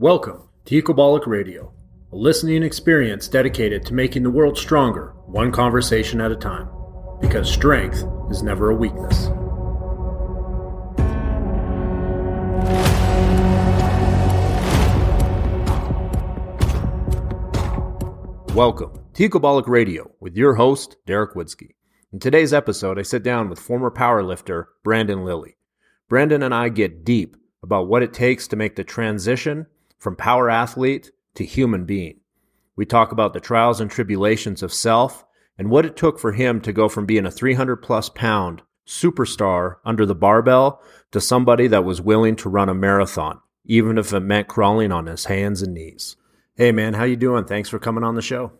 Welcome to Ecobolic Radio, a listening experience dedicated to making the world stronger, one conversation at a time. Because strength is never a weakness. Welcome to Ecobolic Radio with your host, Derek Woodske. In today's episode, I sit down with former powerlifter Brandon Lilly. Brandon and I get deep about what it takes to make the transition from power athlete to human being. We talk about the trials and tribulations of self and what it took for him to go from being a 300 plus pound superstar under the barbell to somebody that was willing to run a marathon, even if it meant crawling on his hands and knees. Hey man, how you doing? Thanks for coming on the show.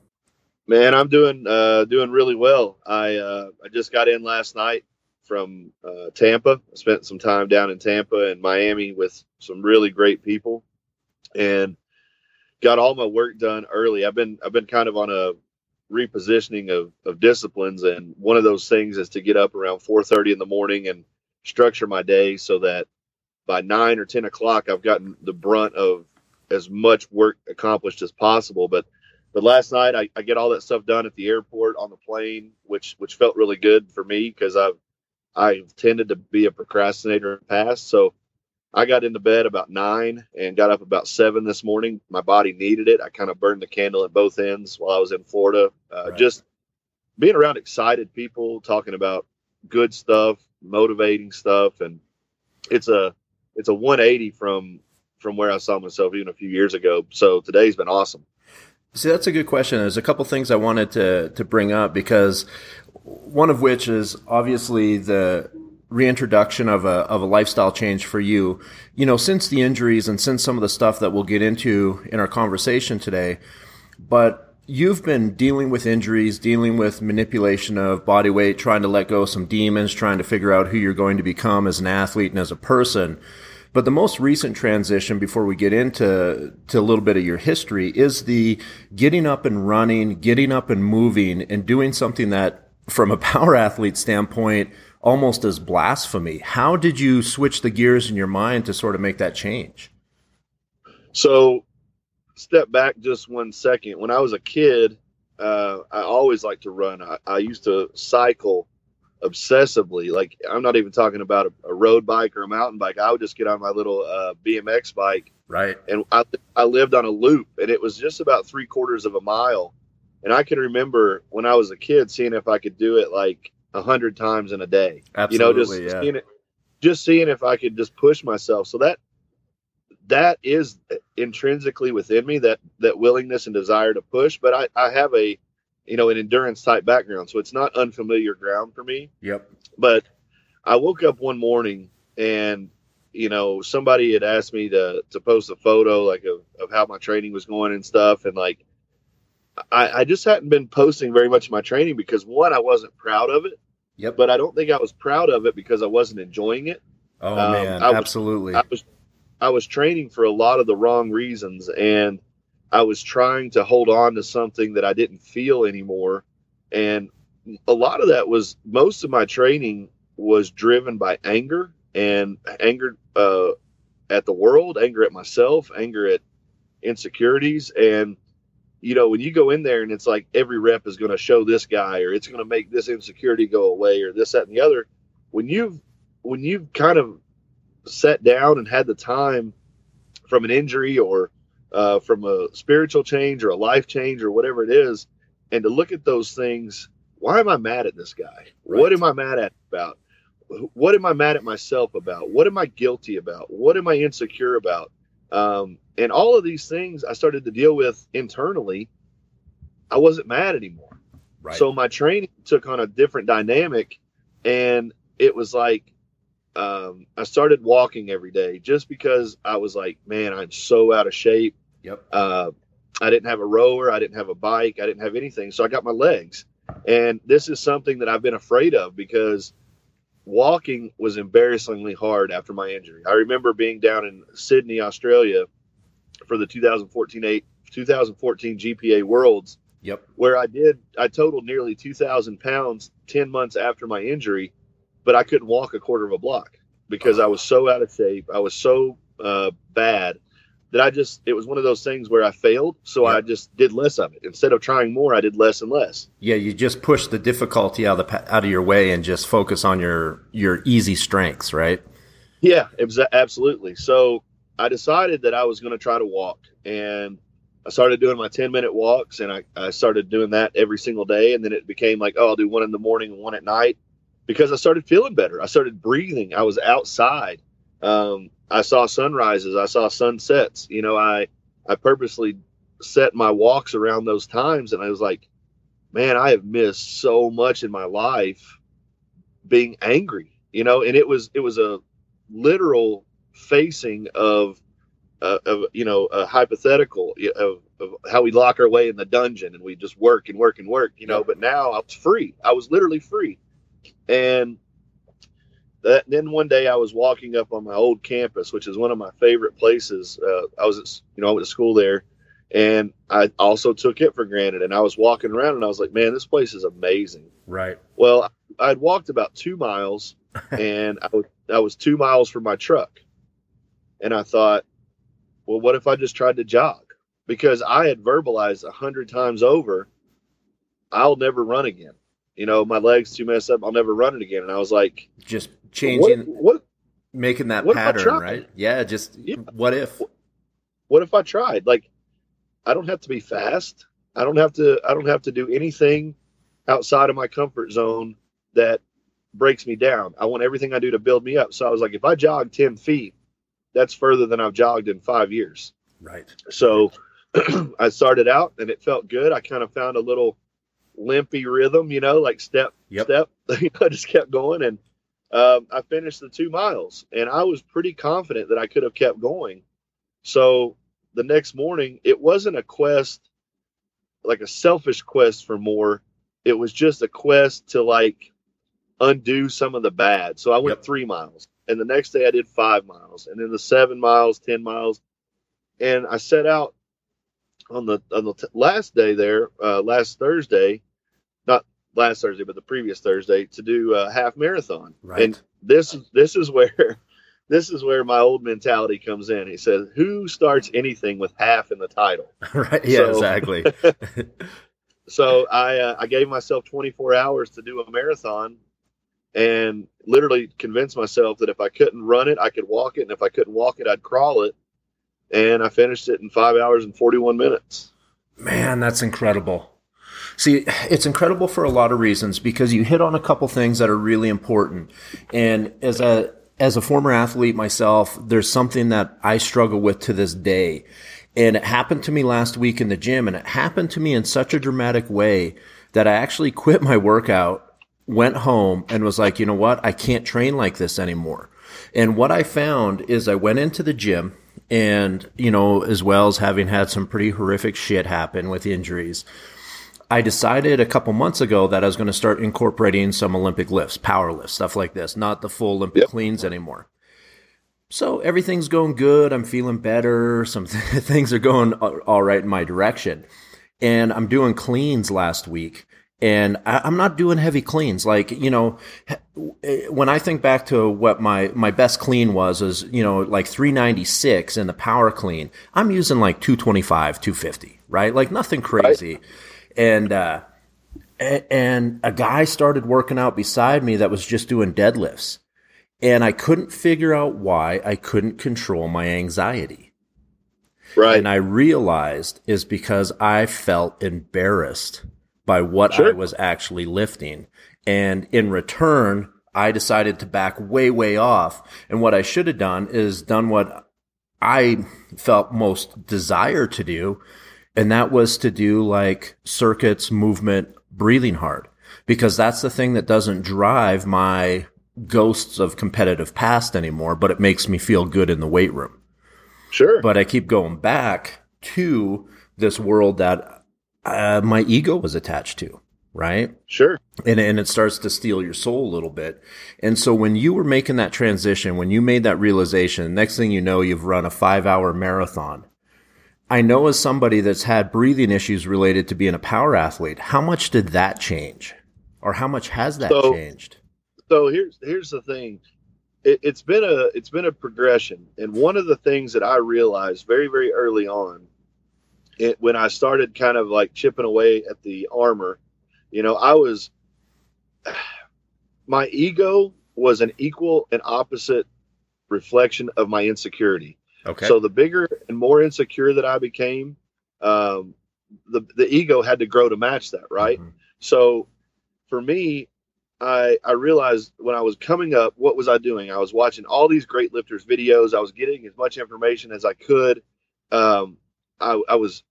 Man, I'm doing uh, doing really well. I uh, I just got in last night from uh, Tampa. I spent some time down in Tampa and Miami with some really great people and got all my work done early. I've been I've been kind of on a repositioning of, of disciplines and one of those things is to get up around 4.30 in the morning and structure my day so that by 9 or 10 o'clock i've gotten the brunt of as much work accomplished as possible but but last night I, I get all that stuff done at the airport on the plane which which felt really good for me because i've i've tended to be a procrastinator in the past so I got into bed about nine and got up about seven this morning. My body needed it. I kind of burned the candle at both ends while I was in Florida. Uh, right. Just being around excited people, talking about good stuff, motivating stuff, and it's a it's a 180 from from where I saw myself even a few years ago. So today's been awesome. See, that's a good question. There's a couple things I wanted to to bring up because one of which is obviously the reintroduction of a of a lifestyle change for you. You know, since the injuries and since some of the stuff that we'll get into in our conversation today, but you've been dealing with injuries, dealing with manipulation of body weight, trying to let go of some demons, trying to figure out who you're going to become as an athlete and as a person. But the most recent transition before we get into to a little bit of your history is the getting up and running, getting up and moving and doing something that from a power athlete standpoint almost as blasphemy. How did you switch the gears in your mind to sort of make that change? So, step back just one second. When I was a kid, uh, I always liked to run. I, I, used to cycle obsessively. Like, I'm not even talking about a, a, road bike or a mountain bike. I would just get on my little uh, BMX bike. Right. And I, I lived on a loop, and it was just about three quarters of a mile. And I can remember when I was a kid seeing if I could do it like a hundred times in a day. Absolutely, you know, just yeah. seeing it, just seeing if I could just push myself. So that that is intrinsically within me that that willingness and desire to push. But I I have a you know an endurance type background, so it's not unfamiliar ground for me. Yep. But I woke up one morning and you know somebody had asked me to to post a photo like of, of how my training was going and stuff and like I, I just hadn't been posting very much of my training because one, I wasn't proud of it. Yep. But I don't think I was proud of it because I wasn't enjoying it. Oh um, man, I was, absolutely. I was I was training for a lot of the wrong reasons and I was trying to hold on to something that I didn't feel anymore. And a lot of that was most of my training was driven by anger and anger uh, at the world, anger at myself, anger at insecurities. And you know, when you go in there and it's like every rep is going to show this guy or it's going to make this insecurity go away or this, that, and the other, when you've, when you've kind of sat down and had the time from an injury or uh, from a spiritual change or a life change or whatever it is, and to look at those things, why am I mad at this guy? Right. What am I mad at about? What am I mad at myself about? What am I guilty about? What am I insecure about? Um, and all of these things I started to deal with internally. I wasn't mad anymore. Right. So my training took on a different dynamic, and it was like um, I started walking every day just because I was like, man, I'm so out of shape. Yep. Uh, I didn't have a rower, I didn't have a bike, I didn't have anything, so I got my legs. And this is something that I've been afraid of because walking was embarrassingly hard after my injury. I remember being down in Sydney, Australia for the 2014 eight, 2014 GPA Worlds. Yep. Where I did, I totaled nearly 2,000 pounds 10 months after my injury, but I couldn't walk a quarter of a block because I was so out of shape. I was so uh, bad that I just it was one of those things where I failed, so Yeah. I just did less of it. Instead of trying more, I did less and less. Yeah, you just push the difficulty out of the out of your way and just focus on your your easy strengths, right? Yeah, exa- absolutely. So I decided that I was going to try to walk, and I started doing my 10 minute walks, and I, I started doing that every single day. And then it became like, oh, I'll do one in the morning and one at night because I started feeling better. I started breathing. I was outside. Um, I saw sunrises. I saw sunsets. You know, I I purposely set my walks around those times, and I was like, man, I have missed so much in my life being angry. You know, and it was it was a literal facing of uh, of you know a hypothetical of, of how we lock our way in the dungeon and we just work and work and work you know Yep. but now i was free. I was literally free. And that, then one day i was walking up on my old campus which is one of my favorite places. Uh, i was at, you know i went to school there and i also took it for granted. And i was walking around and i was like man this place is amazing. Right. well, I'd walked about two miles, and I was I was two miles from my truck, and I thought, well, what if I just tried to jog? Because I had verbalized a hundred times over, I'll never run again. You know, my legs too messed up. I'll never run it again. And I was like, Just changing, what making that what pattern, right? Yeah. Just Yeah. what if? what if I tried? Like, I don't have to be fast. I don't have to. I don't have to do anything outside of my comfort zone that breaks me down. I want everything I do to build me up. So I was like, if I jog ten feet, that's further than I've jogged in five years. Right. So I started out, and it felt good. I kind of found a little limpy rhythm, you know, like step Yep. step. You know, I just kept going, and um, I finished the two miles, and I was pretty confident that I could have kept going. So the next morning, it wasn't a quest, like a selfish quest for more. It was just a quest to like undo some of the bad. So I went Yep. three miles, and the next day I did five miles, and then the seven miles, ten miles, and I set out on the on the t- last day there, uh, last Thursday, not last Thursday, but the previous Thursday, to do a half marathon. Right. And this is this is where this is where my old mentality comes in. He says, "Who starts anything with half in the title?" right. Yeah. So- exactly. So I uh, I gave myself 24 hours to do a marathon, and literally convinced myself that if I couldn't run it, I could walk it, and if I couldn't walk it, I'd crawl it. And I finished it in five hours and 41 minutes. Man, that's incredible. See, it's incredible for a lot of reasons because you hit on a couple things that are really important. And as a as a former athlete myself, there's something that I struggle with to this day. And it happened to me last week in the gym and it happened to me in such a dramatic way that I actually quit my workout, went home and was like, "You know what? I can't train like this anymore." And what I found is I went into the gym and, you know, as well as having had some pretty horrific shit happen with injuries, I decided a couple months ago that I was going to start incorporating some Olympic lifts, power lifts, stuff like this, not the full Olympic Yep. cleans anymore. So everything's going good. I'm feeling better. Some things are going all right in my direction. And I'm doing cleans last week. And I, I'm not doing heavy cleans. Like, you know, when I think back to what my, my best clean was, is, you know, like 396 in the power clean, I'm using like 225, 250, right? Like nothing crazy. And, uh, and a guy started working out beside me that was just doing deadlifts. And I couldn't figure out why I couldn't control my anxiety. Right. And I realized is because I felt embarrassed by what I was actually lifting. And in return, I decided to back way, way off. And what I should have done is done what I felt most desire to do. And that was to do like circuits, movement, breathing hard, because that's the thing that doesn't drive my ghosts of competitive past anymore, but it makes me feel good in the weight room sure. but I keep going back to this world that uh, my ego was attached to, right? sure. And and it starts to steal your soul a little bit. And so when you were making that transition, when you made that realization, next thing you know, you've run a five hour marathon. I know as somebody that's had breathing issues related to being a power athlete, how much did that change? Or how much has that So- changed? So here's here's the thing. it, it's been a it's been a progression, and one of the things that I realized very very early on, it, when I started kind of like chipping away at the armor, you know, I was my ego was an equal and opposite reflection of my insecurity. Okay. So the bigger and more insecure that I became, um, the the ego had to grow to match that, right? Mhm. So for me, I I realized when I was coming up, what was I doing? I was watching all these great lifters videos. I was getting as much information as I could. Um, I, I was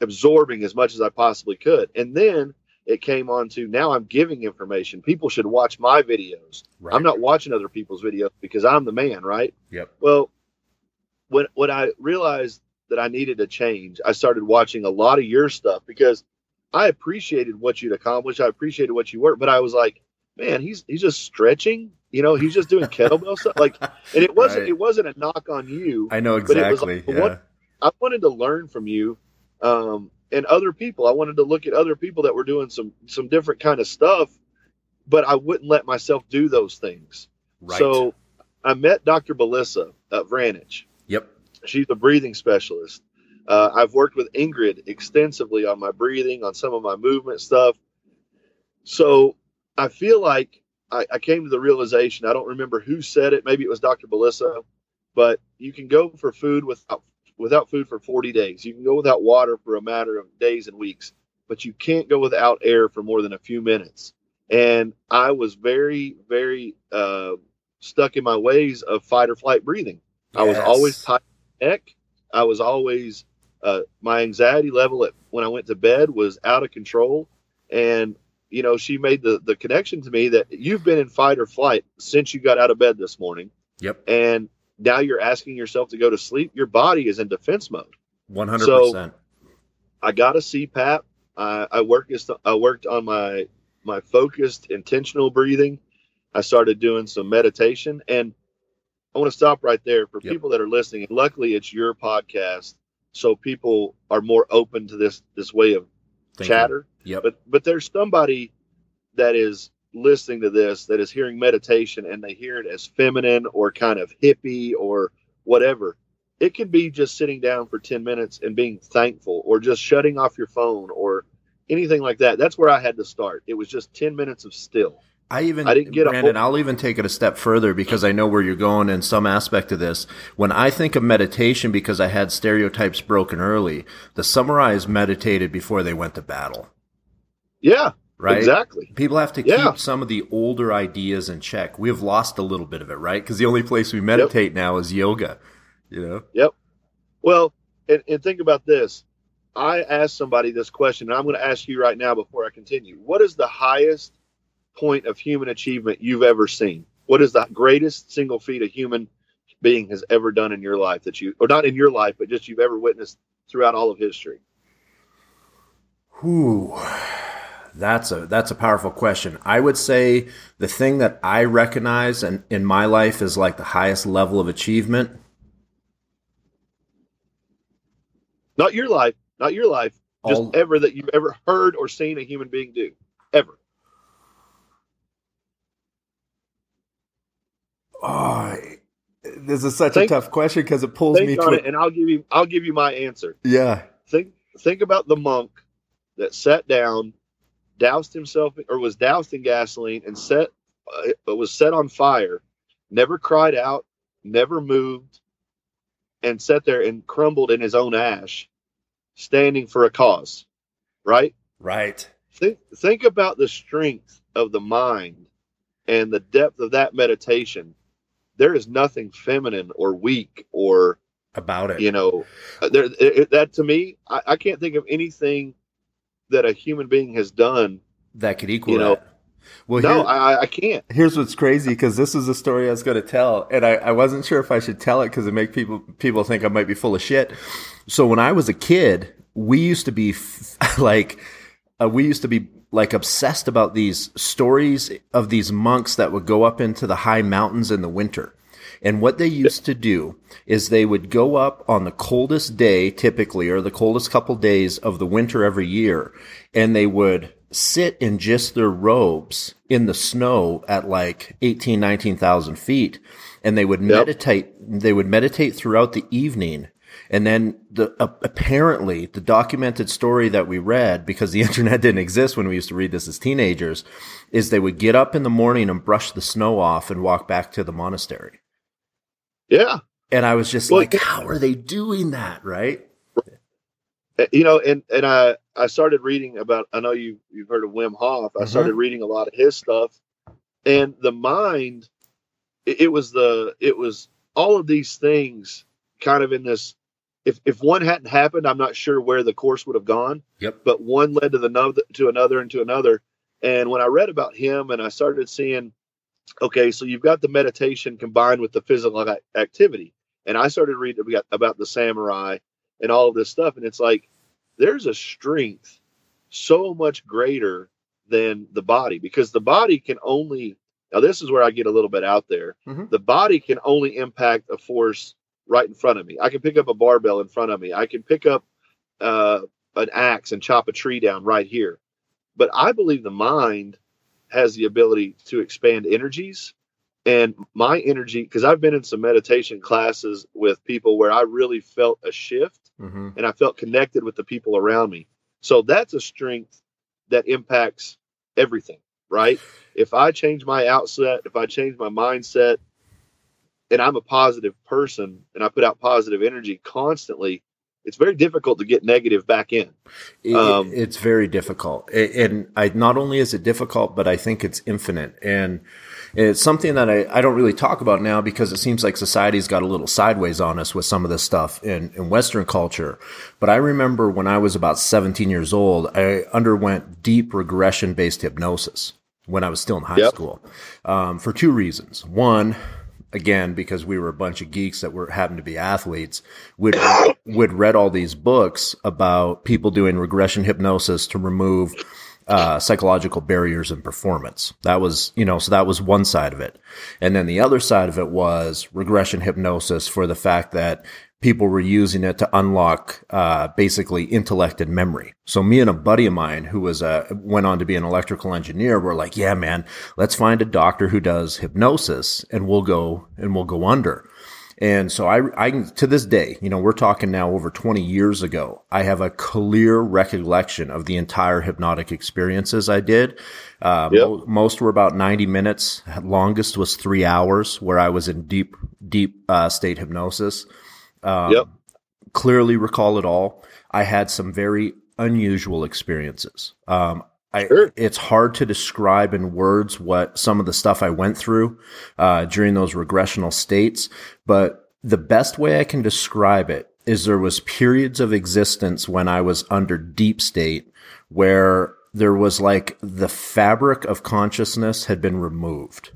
absorbing as much as I possibly could, and then it came on to now I'm giving information. People should watch my videos. Right. I'm not watching other people's videos because I'm the man, right? Yep. Well, when when I realized that I needed to change, I started watching a lot of your stuff because I appreciated what you'd accomplished. I appreciated what you were, but I was like, man, he's he's just stretching. You know, he's just doing kettlebell stuff. Like, and it wasn't Right. it wasn't a knock on you. I know but it was exactly. like, yeah. what- I wanted to learn from you um, and other people. I wanted to look at other people that were doing some some different kind of stuff, but I wouldn't let myself do those things. Right. So I met Dr. Belisa at Vranich. yep. She's a breathing specialist. Uh, I've worked with Ingrid extensively on my breathing, on some of my movement stuff. So I feel like I, I came to the realization. I don't remember who said it. Maybe it was Dr. Belisa, but you can go for food without without food for 40 days. You can go without water for a matter of days and weeks, but you can't go without air for more than a few minutes. And I was very, very uh, stuck in my ways of fight or flight breathing. I was always tight neck. I was always uh, my anxiety level at when I went to bed was out of control, and you know she made the the connection to me that you've been in fight or flight since you got out of bed this morning, Yep. and now you're asking yourself to go to sleep. Your body is in defense mode. One hundred percent. I got a CPAP. I, I worked as- I worked on my my focused intentional breathing. I started doing some meditation, and I want to stop right there for Yep. people that are listening. And luckily, it's your podcast, so people are more open to this this way of chatter. Yep. But but there's somebody that is listening to this that is hearing meditation and they hear it as feminine or kind of hippie or whatever. It can be just sitting down for 10 minutes and being thankful or just shutting off your phone or anything like that. That's where I had to start. It was just 10 minutes of still. I even, I didn't get a Brandon, whole- I'll even take it a step further because I know where you're going in some aspect of this. When I think of meditation, because I had stereotypes broken early, the samurais meditated before they went to battle, Yeah, right? exactly. People have to Yeah. keep some of the older ideas in check. We have lost a little bit of it, right? Because the only place we meditate now is yoga, you know? Yep. Well, and, and think about this. I asked somebody this question, and I'm going to ask you right now before I continue. What is the highest point of human achievement you've ever seen? What is the greatest single feat a human being has ever done in your life that you, or not in your life, but just you've ever witnessed throughout all of history? Whew. That's a that's a powerful question. I would say the thing that I recognize and in my life is like the highest level of achievement. Not your life, not your life, just All- ever that you've ever heard or seen a human being do, ever. Oh, this is such Think- a tough question because it pulls me to it, and I'll give you, I'll give you my answer. yeah. think think about the monk that sat down, doused himself or was doused in gasoline and set uh, was set on fire, never cried out, never moved, and sat there and crumbled in his own ash, standing for a cause. Right? Right. Think think about the strength of the mind and the depth of that meditation. There is nothing feminine or weak or About it. you know uh, there that to me I, I can't think of anything that a human being has done that could equal you know, that. Well, no here- I, I- I can't here's what's crazy because this is a story I was going to tell, and I, I wasn't sure if I should tell it because it make people people think I might be full of shit. So when I was a kid, we used to be f- like, uh, we used to be like obsessed about these stories of these monks that would go up into the high mountains in the winter. And what they used to do is they would go up on the coldest day, typically, or the coldest couple days of the winter every year, and they would sit in just their robes in the snow at like 18, 19,000 feet. and they would Yep. meditate. They would meditate throughout the evening. And then the uh, apparently the documented story that we read because the internet didn't exist when we used to read this as teenagers is they would get up in the morning and brush the snow off and walk back to the monastery. Yeah. And I was just Well, like, how are they doing that? Right? Uh, you know and and i i started reading about i know you you've heard of wim hof i Mhm. started reading a lot of his stuff and the mind it, it was the it was all of these things kind of in this if if one hadn't happened i'm not sure where the course would have gone Yep. but one led to the to another and to another and when i read about him and i started seeing okay so you've got the meditation combined with the physical activity. And i started reading about, the samurai and all of this stuff and it's like there's a strength so much greater than the body because the body can only now this is where i get a little bit out there. Mhm. the body can only impact a force right in front of me. I can pick up a barbell in front of me. I can pick up uh, an axe and chop a tree down right here. But i believe the mind has the ability to expand energies and my energy because i've been in some meditation classes with people where i really felt a shift Mm-hmm. and I felt connected with the people around me. So that's a strength that impacts everything, right? If I change my outset, if I change my mindset, and I'm a positive person and I put out positive energy constantly, it's very difficult to get negative back in. It- Um, it's very difficult, and I not only is it difficult, but I think it's infinite, and it's something that I, I don't really talk about now because it seems like society's got a little sideways on us with some of this stuff in, in Western culture. But I remember when I was about 17 years old, I underwent deep regression based hypnosis when I was still in high Yep. school um, for two reasons. One, again, because we were a bunch of geeks that were happened to be athletes, would would read all these books about people doing regression hypnosis to remove uh, psychological barriers in performance. That was, you know, so that was one side of it. And then the other side of it was regression hypnosis for the fact that people were using it to unlock, uh, basically intellect and memory. So me and a buddy of mine who was, uh, went on to be an electrical engineer were like, yeah, man, let's find a doctor who does hypnosis and we'll go, and we'll go under. And so I, I, to this day, you know, we're talking now over 20 years ago. I have a clear recollection of the entire hypnotic experiences I did. Uh, Yep. mo- most were about 90 minutes. Longest was three hours where I was in deep, deep, uh, state hypnosis. Um, Yep. Clearly recall it all. I had some very unusual experiences. Um, I, Sure. it's hard to describe in words what some of the stuff I went through uh, during those regressional states, but the best way I can describe it is there was periods of existence when I was under deep state where there was like the fabric of consciousness had been removed.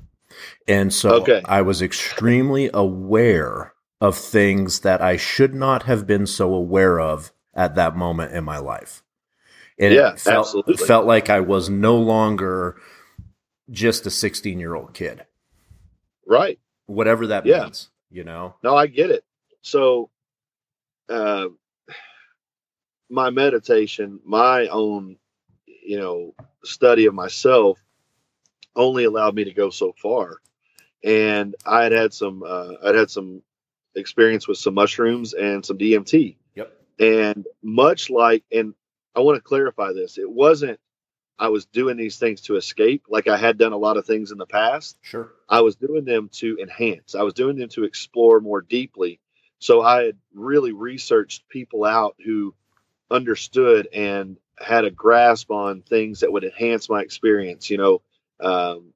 And so Okay. I was extremely aware of things that I should not have been so aware of at that moment in my life. And Yeah, it felt, absolutely. felt like I was no longer just a 16 year old kid, Right. whatever that Yeah. means, you know? No, I get it. So, uh, my meditation, my own, you know, study of myself only allowed me to go so far. And I had had some, uh, I'd had some experience with some mushrooms and some DMT. Yep. And much like, and I want to clarify this, it wasn't, I was doing these things to escape, like I had done a lot of things in the past. Sure. I was doing them to enhance. I was doing them to explore more deeply. So I had really researched people out who understood and had a grasp on things that would enhance my experience. You know, um,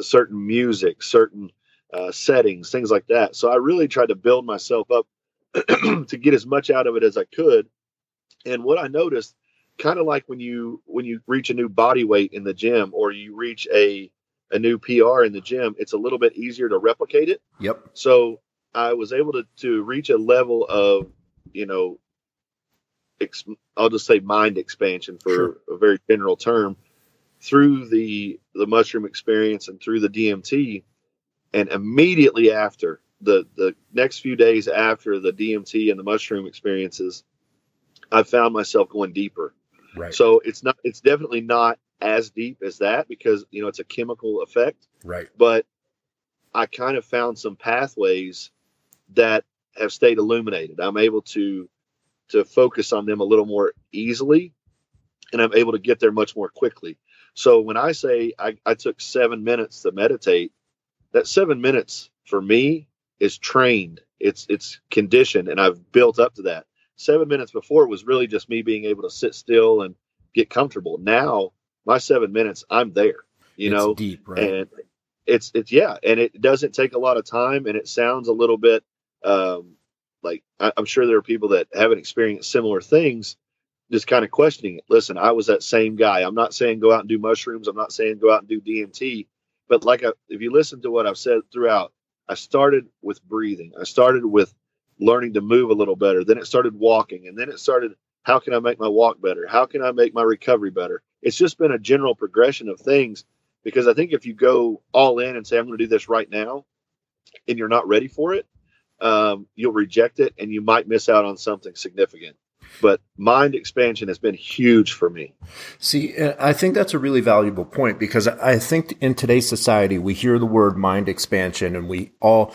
certain music, certain uh, settings, things like that. So I really tried to build myself up to get as much out of it as I could. And what I noticed, kind of like when you when you reach a new body weight in the gym or you reach a a new PR in the gym, it's a little bit easier to replicate it. Yep. So I was able to to reach a level of, you know, ex- I'll just say mind expansion for Sure. a very general term through the the mushroom experience and through the DMT, and immediately after the the next few days after the DMT and the mushroom experiences, I found myself going deeper. Right. So it's not it's definitely not as deep as that because you know it's a chemical effect right. but I kind of found some pathways that have stayed illuminated. I'm able to to focus on them a little more easily and I'm able to get there much more quickly. So when I say I, I took seven minutes to meditate, that seven minutes for me is trained. It's it's conditioned and I've built up to that. Seven minutes before was really just me being able to sit still and get comfortable. Now my seven minutes, I'm there. You It's know, deep, right? and it's it's yeah, and it doesn't take a lot of time, and it sounds a little bit um, like I, I'm sure there are people that haven't experienced similar things, just kind of questioning it. Listen, I was that same guy. I'm not saying go out and do mushrooms. I'm not saying go out and do DMT, but like I, if you listen to what I've said throughout, I started with breathing. I started with learning to move a little better. Then it started walking, and then it started. How can I make my walk better? How can I make my recovery better? It's just been a general progression of things because I think if you go all in and say I'm going to do this right now, and you're not ready for it, um, you'll reject it and you might miss out on something significant. But mind expansion has been huge for me. See, uh, I think that's a really valuable point because I think in today's society, we hear the word mind expansion and we all,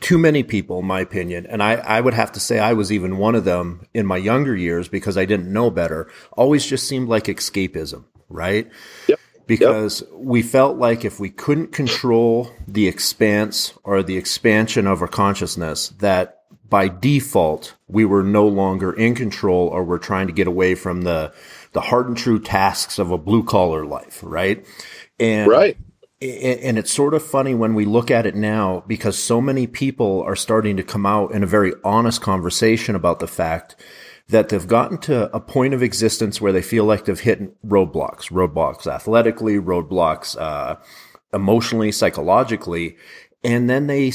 too many people, in my opinion, and I, I would have to say I was even one of them in my younger years because I didn't know better, always just seemed like escapism, right? Yep. Because we felt like if we couldn't control the expanse or the expansion of our consciousness, that by default, we were no longer in control or we're trying to get away from the, the hard and true tasks of a blue collar life, right? And, Right. and it's sort of funny when we look at it now because so many people are starting to come out in a very honest conversation about the fact that they've gotten to a point of existence where they feel like they've hit roadblocks, roadblocks athletically, roadblocks, uh, emotionally, psychologically. And then they,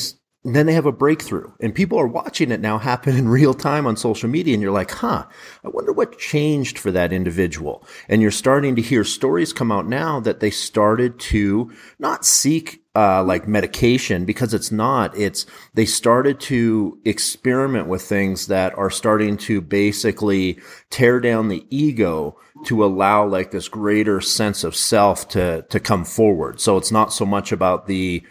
then they have a breakthrough and people are watching it now happen in real time on social media. And you're like, huh, I wonder what changed for that individual. And you're starting to hear stories come out now that they started to not seek uh, like medication because it's not. It's they started to experiment with things that are starting to basically tear down the ego to allow like this greater sense of self to to come forward. So it's not so much about the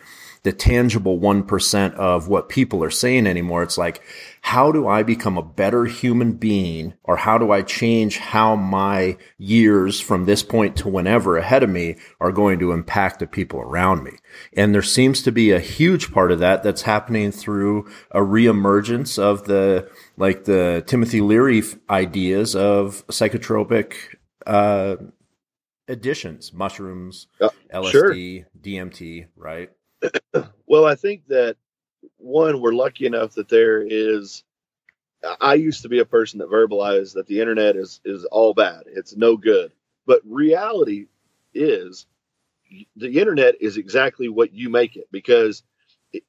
the tangible 1% of what people are saying anymore. It's like, how do I become a better human being or how do I change how my years from this point to whenever ahead of me are going to impact the people around me? And there seems to be a huge part of that that's happening through a reemergence of the, like the Timothy Leary ideas of psychotropic, uh, additions, mushrooms, Uh, LSD, sure. DMT, right? Well, I think that one, we're lucky enough that there is. I used to be a person that verbalized that the internet is is all bad. It's no good. But reality is, the internet is exactly what you make it because it,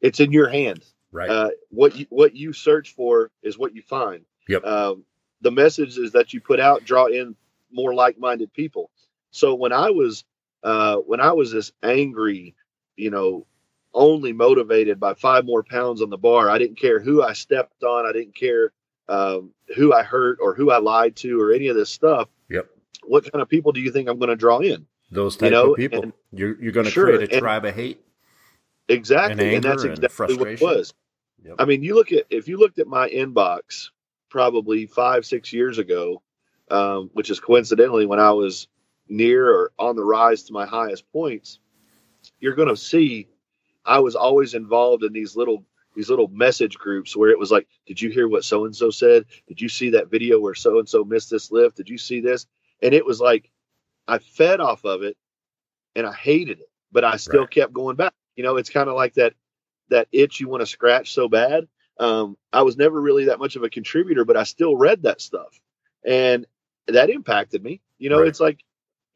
it's in your hand. Right. Uh, what you what you search for is what you find. Yep. Um, the messages that you put out draw in more like-minded people. So when I was uh, when I was this angry, you know, only motivated by five more pounds on the bar, I didn't care who I stepped on. I didn't care um, who I hurt or who I lied to or any of this stuff. Yep. What kind of people do you think I'm going to draw in? Those you type know, of people. and- you're you're going to Sure, create a and- tribe of hate. Exactly, and, anger that's and exactly what it was. Yep. I mean, you look at if you looked at my inbox probably five, six years ago, um, which is coincidentally when I was near or on the rise to my highest points, you're going to see I was always involved in these little these little message groups where it was like, "Did you hear what so and so said? Did you see that video where so and so missed this lift? Did you see this?" And it was like I fed off of it, and I hated it, but I still Right. kept going back. You know, it's kind of like that that itch you want to scratch so bad. Um, I was never really that much of a contributor, but I still read that stuff, and that impacted me. You know, Right. it's like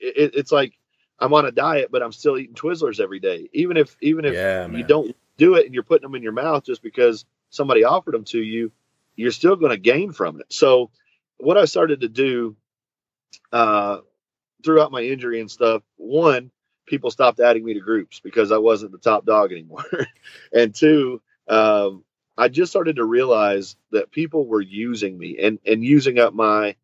it, it's like I'm on a diet, but I'm still eating Twizzlers every day, even if even if Yeah, you don't do it and you're putting them in your mouth just because somebody offered them to you, you're still going to gain from it. So, what I started to do uh, throughout my injury and stuff, one, people stopped adding me to groups because I wasn't the top dog anymore, and two, um, I just started to realize that people were using me and and using up my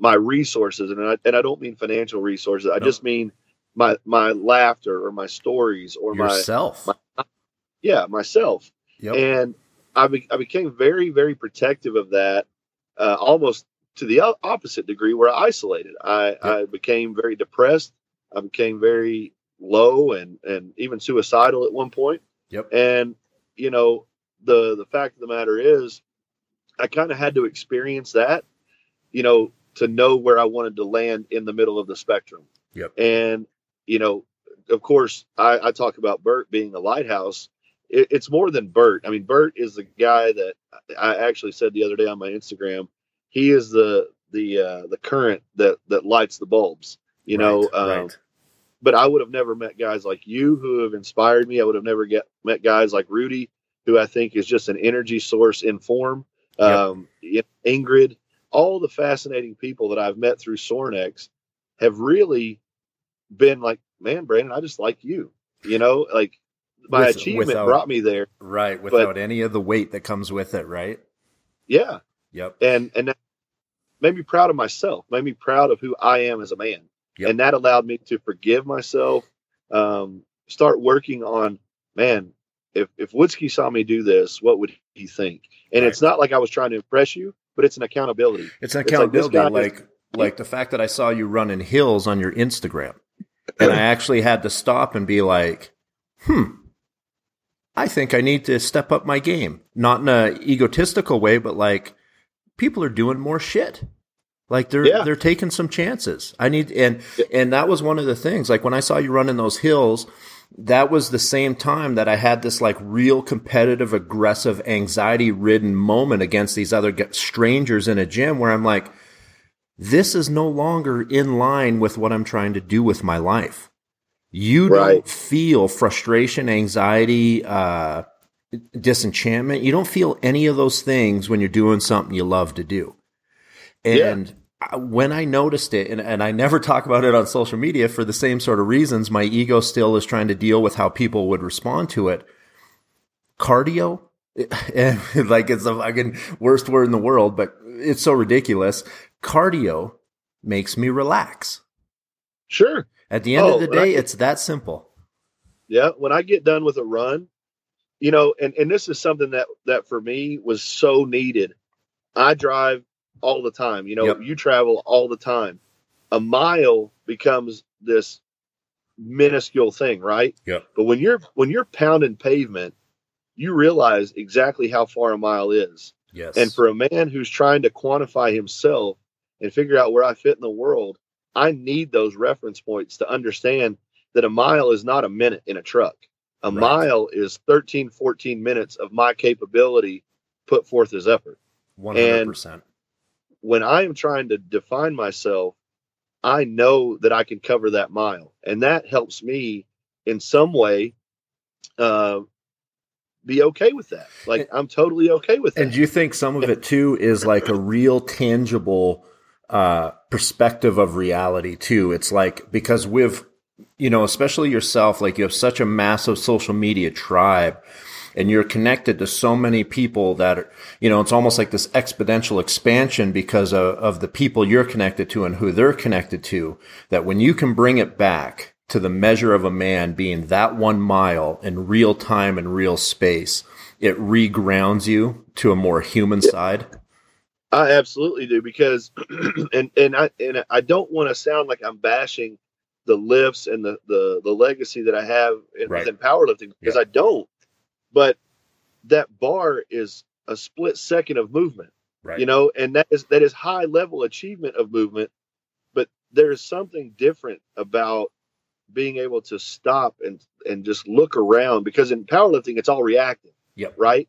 my resources, and I, and I don't mean financial resources. I No. just mean my my laughter or my stories or yourself. My, my yeah, myself. Yep. And I, be, I became very very protective of that, uh, almost to the opposite degree where I isolated. I, yep. I became very depressed. I became very low and and even suicidal at one point. Yep. And you know the the fact of the matter is, I kind of had to experience that, you know, to know where I wanted to land in the middle of the spectrum. Yep. And you know, of course, I, I talk about Bert being a lighthouse. It, it's more than Bert. I mean, Bert is the guy that I actually said the other day on my Instagram. He is the the uh, the current that that lights the bulbs. You right, know, um, right. but I would have never met guys like you who have inspired me. I would have never get met guys like Rudy, who I think is just an energy source in form. Yep. Um, Ingrid, all the fascinating people that I've met through Sornex have really been like, man, Brandon, I just like you. You know, like my with, achievement without, brought me there. Right, without but, any of the weight that comes with it, right? Yeah. Yep. And and that made me proud of myself, made me proud of who I am as a man. Yep. And that allowed me to forgive myself, um, start working on, man, if if Woodske saw me do this, what would he think? And right. it's not like I was trying to impress you, but it's an accountability. It's an accountability, it's like, like, like the fact that I saw you running hills on your Instagram and I actually had to stop and be like, hmm, I think I need to step up my game. Not in a egotistical way, but like people are doing more shit. Like they're yeah. they're taking some chances. I need and and that was one of the things. Like when I saw you running those hills, that was the same time that I had this like real competitive, aggressive, anxiety ridden moment against these other strangers in a gym where I'm like, this is no longer in line with what I'm trying to do with my life. You right. don't feel frustration, anxiety, uh, disenchantment. You don't feel any of those things when you're doing something you love to do. And yeah. When I noticed it, and, and I never talk about it on social media for the same sort of reasons, my ego still is trying to deal with how people would respond to it. Cardio, like it's the fucking worst word in the world, but it's so ridiculous cardio makes me relax. Sure. At the end oh, of the day, it's that simple. Yeah. When I get done with a run, you know, and, and this is something that, that for me was so needed. I drive all the time, you know, yep. you travel all the time. A mile becomes this minuscule thing, right? Yeah. But when you're when you're pounding pavement, you realize exactly how far a mile is. Yes. And for a man who's trying to quantify himself, and figure out where I fit in the world, I need those reference points to understand that a mile is not a minute in a truck. A right. mile is 13, 14 minutes of my capability put forth as effort. 100%. And when I am trying to define myself, I know that I can cover that mile. And that helps me in some way uh, be okay with that. Like, I'm totally okay with that. And do you think some of it too is like a real tangible uh, perspective of reality too. It's like because with you know, especially yourself, like you have such a massive social media tribe and you're connected to so many people that are, you know, it's almost like this exponential expansion because of, of the people you're connected to and who they're connected to. That when you can bring it back to the measure of a man being that one mile in real time and real space, it regrounds you to a more human side. I absolutely do because, and and I and I don't want to sound like I'm bashing the lifts and the the the legacy that I have in, right. within powerlifting because yeah. I don't. But that bar is a split second of movement, right. you know, and that is that is high level achievement of movement. But there is something different about being able to stop and and just look around because in powerlifting it's all reactive. Yep. Right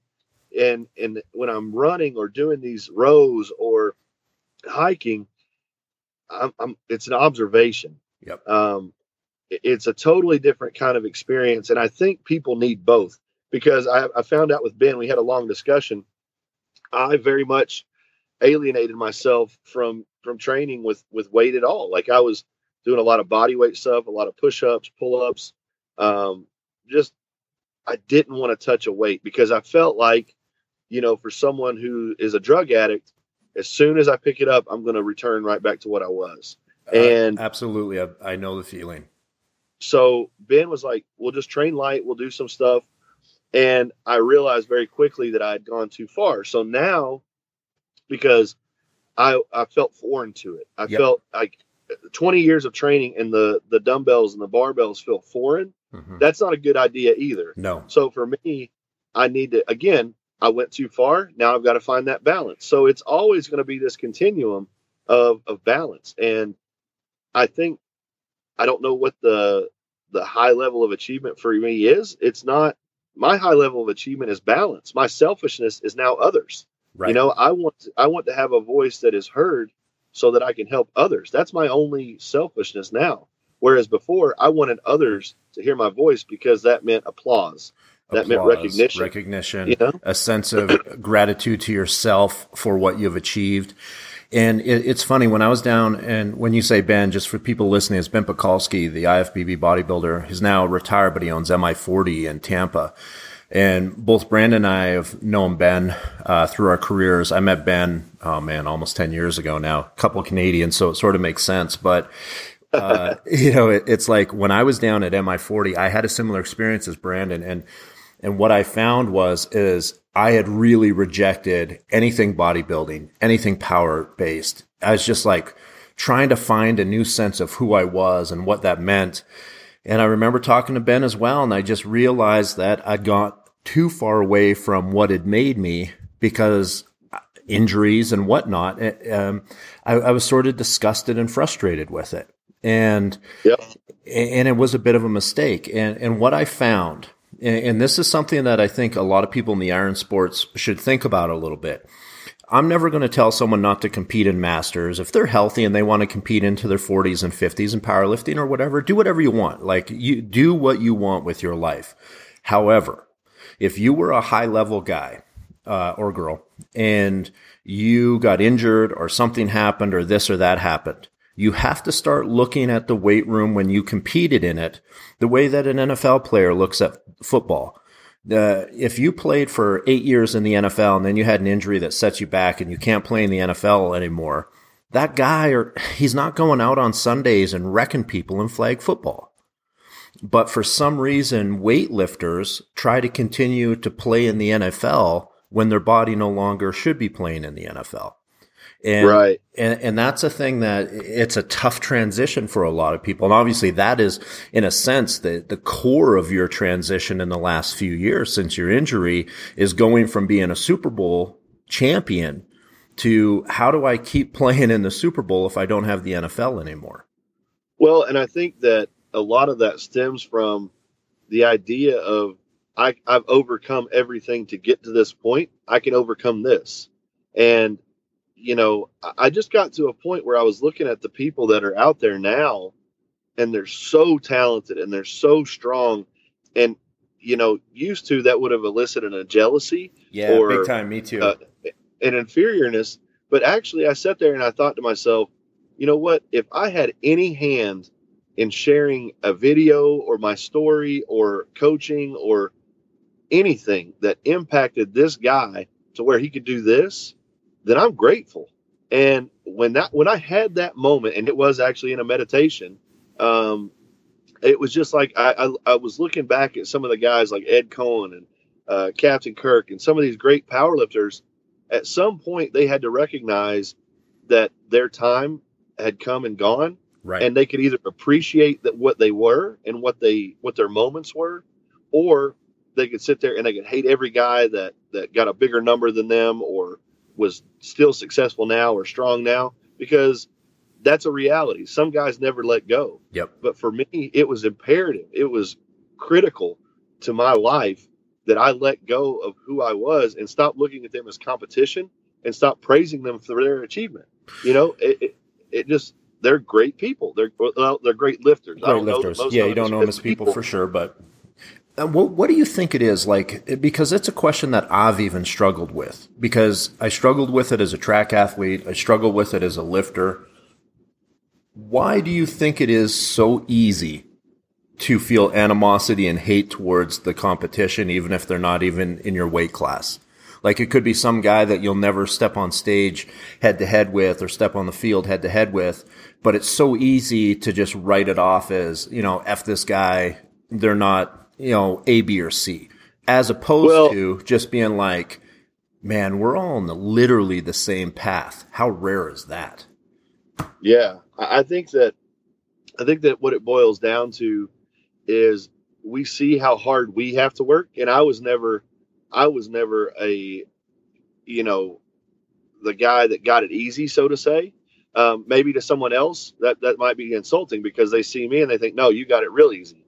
and and when i'm running or doing these rows or hiking i'm, I'm it's an observation yep um it's a totally different kind of experience and i think people need both because I, I found out with ben we had a long discussion i very much alienated myself from from training with with weight at all like i was doing a lot of body weight stuff a lot of push-ups pull-ups um just i didn't want to touch a weight because i felt like you know, for someone who is a drug addict, as soon as I pick it up, I'm going to return right back to what I was. Uh, and absolutely, I, I, know the feeling. so Ben was like, "We'll just train light. We'll do some stuff." And I realized very quickly that I had gone too far. So now, because I I felt foreign to it, I Yep. felt like 20 years of training and the the dumbbells and the barbells feel foreign. Mhm. That's not a good idea either. No. So for me, I need to again, I went too far. Now I've got to find that balance. So it's always going to be this continuum of of balance. And I think I don't know what the the high level of achievement for me is. It's not my high level of achievement is balance. My selfishness is now others. Right. You know, I want to, I want to have a voice that is heard so that I can help others. That's my only selfishness now. Whereas before, I wanted others to hear my voice because that meant applause. that meant recognition. Recognition. You know? a sense of gratitude to yourself for what you've achieved. And it, it's funny when I was down, and when you say Ben, just for people listening, it's Ben Pakulski, the IFBB bodybuilder. He's now retired, but he owns MI40 in Tampa. And both Brandon and I have known Ben uh, through our careers. I met Ben, oh man, almost 10 years ago now, a couple Canadians, so it sort of makes sense. But uh, you know, it, it's like when I was down at MI40, I had a similar experience as Brandon, and and what I found was is I had really rejected anything bodybuilding, anything power based. I was just like trying to find a new sense of who I was and what that meant. And I remember talking to Ben as well, and I just realized that I'd got too far away from what had made me because injuries and whatnot. eh, Um, I, I was sort of disgusted and frustrated with it. And Yep. and it was a bit of a mistake. And and what I found, and, this is something that I think a lot of people in the iron sports should think about a little bit. I'm never going to tell someone not to compete in masters. If they're healthy and they want to compete into their 40s and 50s in powerlifting or whatever, do whatever you want. Like you do what you want with your life. However, if you were a high level guy uh, or girl and you got injured or something happened or this or that happened, you have to start looking at the weight room when you competed in it the way that an NFL player looks at football. Uh, if you played for eight years in the NFL and then you had an injury that sets you back and you can't play in the NFL anymore, that guy or he's not going out on Sundays and wrecking people in flag football. But for some reason, weightlifters try to continue to play in the NFL when their body no longer should be playing in the NFL. And, Right. and, and that's a thing that it's a tough transition for a lot of people. And obviously that is, in a sense, the, the core of your transition in the last few years since your injury is going from being a Super Bowl champion to how do I keep playing in the Super Bowl if I don't have the NFL anymore? Well, and I think that a lot of that stems from the idea of I, I've overcome everything to get to this point. I can overcome this. And, you know, I- just got to a point where I was looking at the people that are out there now and they're so talented and they're so strong. And, you know, used to that would have elicited a jealousy Yeah, Or, big time. Me too. uh, an inferiorness. But actually, I sat there and I thought to myself, you know what? If I had any hand in sharing a video or my story or coaching or anything that impacted this guy to where he could do this, then I'm grateful. And when that when I had that moment, and it was actually in a meditation, um, it was just like I, I, I was looking back at some of the guys like Ed Coan and uh, Captain Kirk and some of these great powerlifters. At some point, they had to recognize that their time had come and gone, right. and they could either appreciate that what they were and what they what their moments were, or they could sit there and they could hate every guy that that got a bigger number than them or was still successful now or strong now because that's a reality. Some guys never let go. yep. But for me, it was imperative. It was critical to my life that I let go of who I was and stop looking at them as competition and stop praising them for their achievement. You know, it, it, it just they're great people. They're well, they're great lifters. I Great lifters. most Yeah, you don't know them as people, for sure, but Uh, what what do you think it is like? Because it's a question that I've even struggled with. Because I struggled with it as a track athlete. I struggled with it as a lifter. Why do you think it is so easy to feel animosity and hate towards the competition, even if they're not even in your weight class? Like it could be some guy that you'll never step on stage head to head with or step on the field head to head with. But it's so easy to just write it off as, you know, F this guy. They're not, you know, A, B, or C. As opposed well, to just being like, man, we're all on the, literally the same path. How rare is that? Yeah. I think that, I think that what it boils down to is we see how hard we have to work. And I was never, I was never a, you know, the guy that got it easy, so to say. Um, maybe to someone else that that might be insulting because they see me and they think, no, you got it real easy.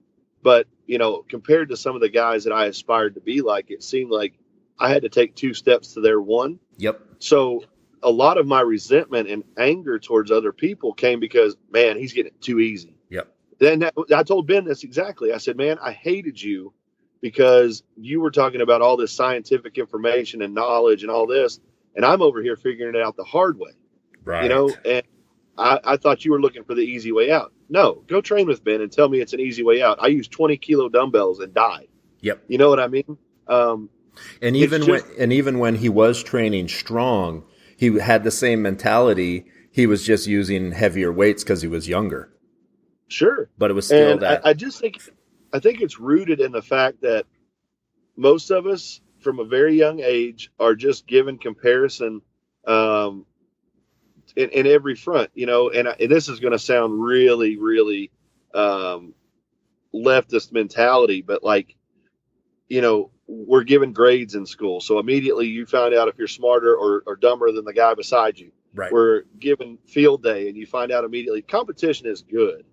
But you know, compared to some of the guys that I aspired to be like, it seemed like I had to take two steps to their one. Yep. So a lot of my resentment and anger towards other people came because, man, he's getting it too easy. Yep. Then I told Ben this exactly. I said, man, I hated you because you were talking about all this scientific information and knowledge and all this, and I'm over here figuring it out the hard way. Right. You know, and I, I thought you were looking for the easy way out. No, go train with Ben and tell me it's an easy way out. I used 20 kilo dumbbells and died. Yep. You know what I mean? Um, and even just, when and even when he was training strong, he had the same mentality. He was just using heavier weights because he was younger. Sure, but it was still and that. I, I just think, I think it's rooted in the fact that most of us, from a very young age, are just given comparison um, in, in every front. You know, and, I, and this is going to sound really, really um, leftist mentality, but like, you know, we're given grades in school. So immediately you find out if you're smarter or, or dumber than the guy beside you. Right. We're given field day and you find out immediately competition is good.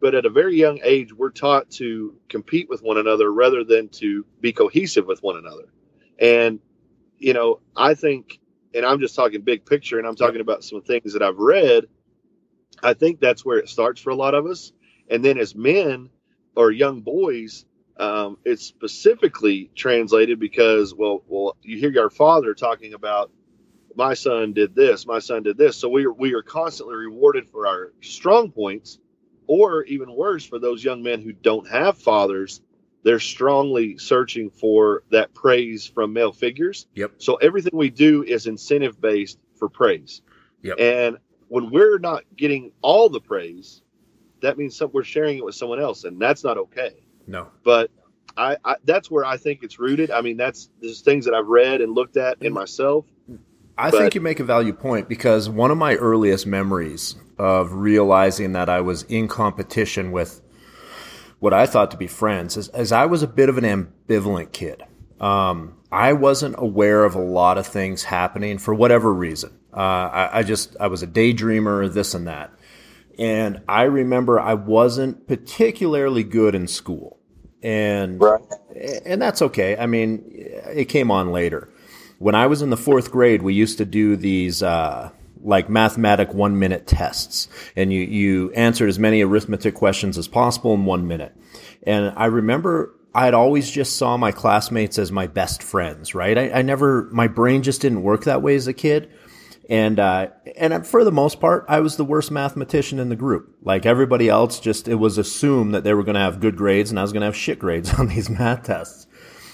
But at a very young age, we're taught to compete with one another rather than to be cohesive with one another. And, you know, I think, and I'm just talking big picture and I'm talking about some things that I've read. I think that's where it starts for a lot of us. And then as men or young boys, um, it's specifically translated because, well, well, you hear your father talking about my son did this, my son did this. So we are, we are constantly rewarded for our strong points, or even worse, for those young men who don't have fathers, they're strongly searching for that praise from male figures. Yep. So everything we do is incentive based for praise. Yep. And when we're not getting all the praise, that means some, we're sharing it with someone else, and that's not okay. No. But I, I, that's where I think it's rooted. I mean, that's there's things that I've read and looked at in myself. I but, think you make a value point because one of my earliest memories of realizing that I was in competition with what I thought to be friends is as I was a bit of an ambivalent kid. Um, I wasn't aware of a lot of things happening for whatever reason. Uh, I, I just I was a daydreamer, this and that. And I remember I wasn't particularly good in school. And right. and that's okay. I mean, it came on later. When I was in the fourth grade, we used to do these uh, like mathematic one minute tests, and you you answered as many arithmetic questions as possible in one minute. And I remember I'd always just saw my classmates as my best friends, right? I, I never, my brain just didn't work that way as a kid. And, uh, and for the most part, I was the worst mathematician in the group. Like everybody else, just, it was assumed that they were going to have good grades and I was going to have shit grades on these math tests.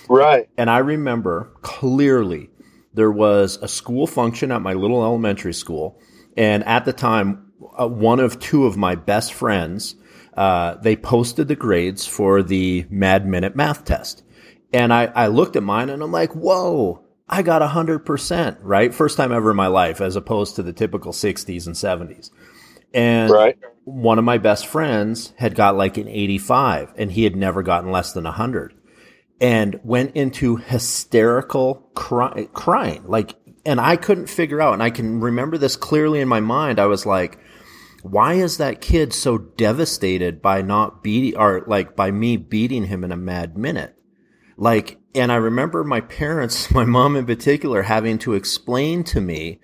Right. And I remember clearly there was a school function at my little elementary school. And at the time, uh, one of two of my best friends, uh, they posted the grades for the Mad Minute math test. And I, I looked at mine and I'm like, whoa, I got 100%, right? First time ever in my life, as opposed to the typical 60s and 70s. And right. one of my best friends had got like an 85 and he had never gotten less than 100 and went into hysterical cry- crying. Like, and I couldn't figure out, and I can remember this clearly in my mind. I was like, why is that kid so devastated by not beating, or like by me beating him in a mad minute? Like, and I remember my parents, my mom in particular, having to explain to me,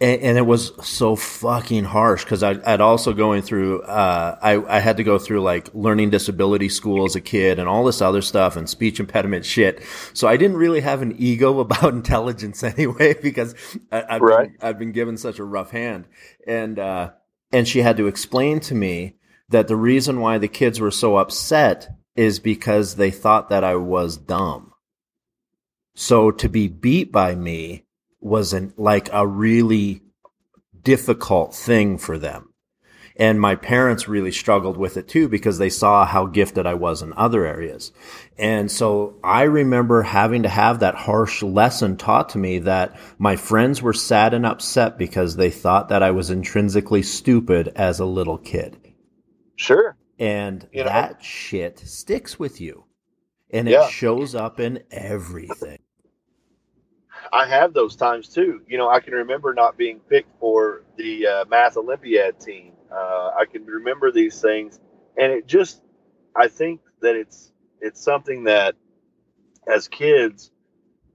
and, and it was so fucking harsh because I'd also going through, uh, I, I had to go through like learning disability school as a kid and all this other stuff and speech impediment shit. So I didn't really have an ego about intelligence anyway because I, have right. been, I've been given such a rough hand. And, uh, and she had to explain to me that the reason why the kids were so upset is because they thought that I was dumb. So to be beat by me was an, like a really difficult thing for them. And my parents really struggled with it too because they saw how gifted I was in other areas. And so I remember having to have that harsh lesson taught to me that my friends were sad and upset because they thought that I was intrinsically stupid as a little kid. Sure. And You know? that shit sticks with you. And Yeah. it shows up in everything. I have those times too. You know, I can remember not being picked for the uh, math Olympiad team. Uh, I can remember these things, and it just, I think that it's it's something that, as kids,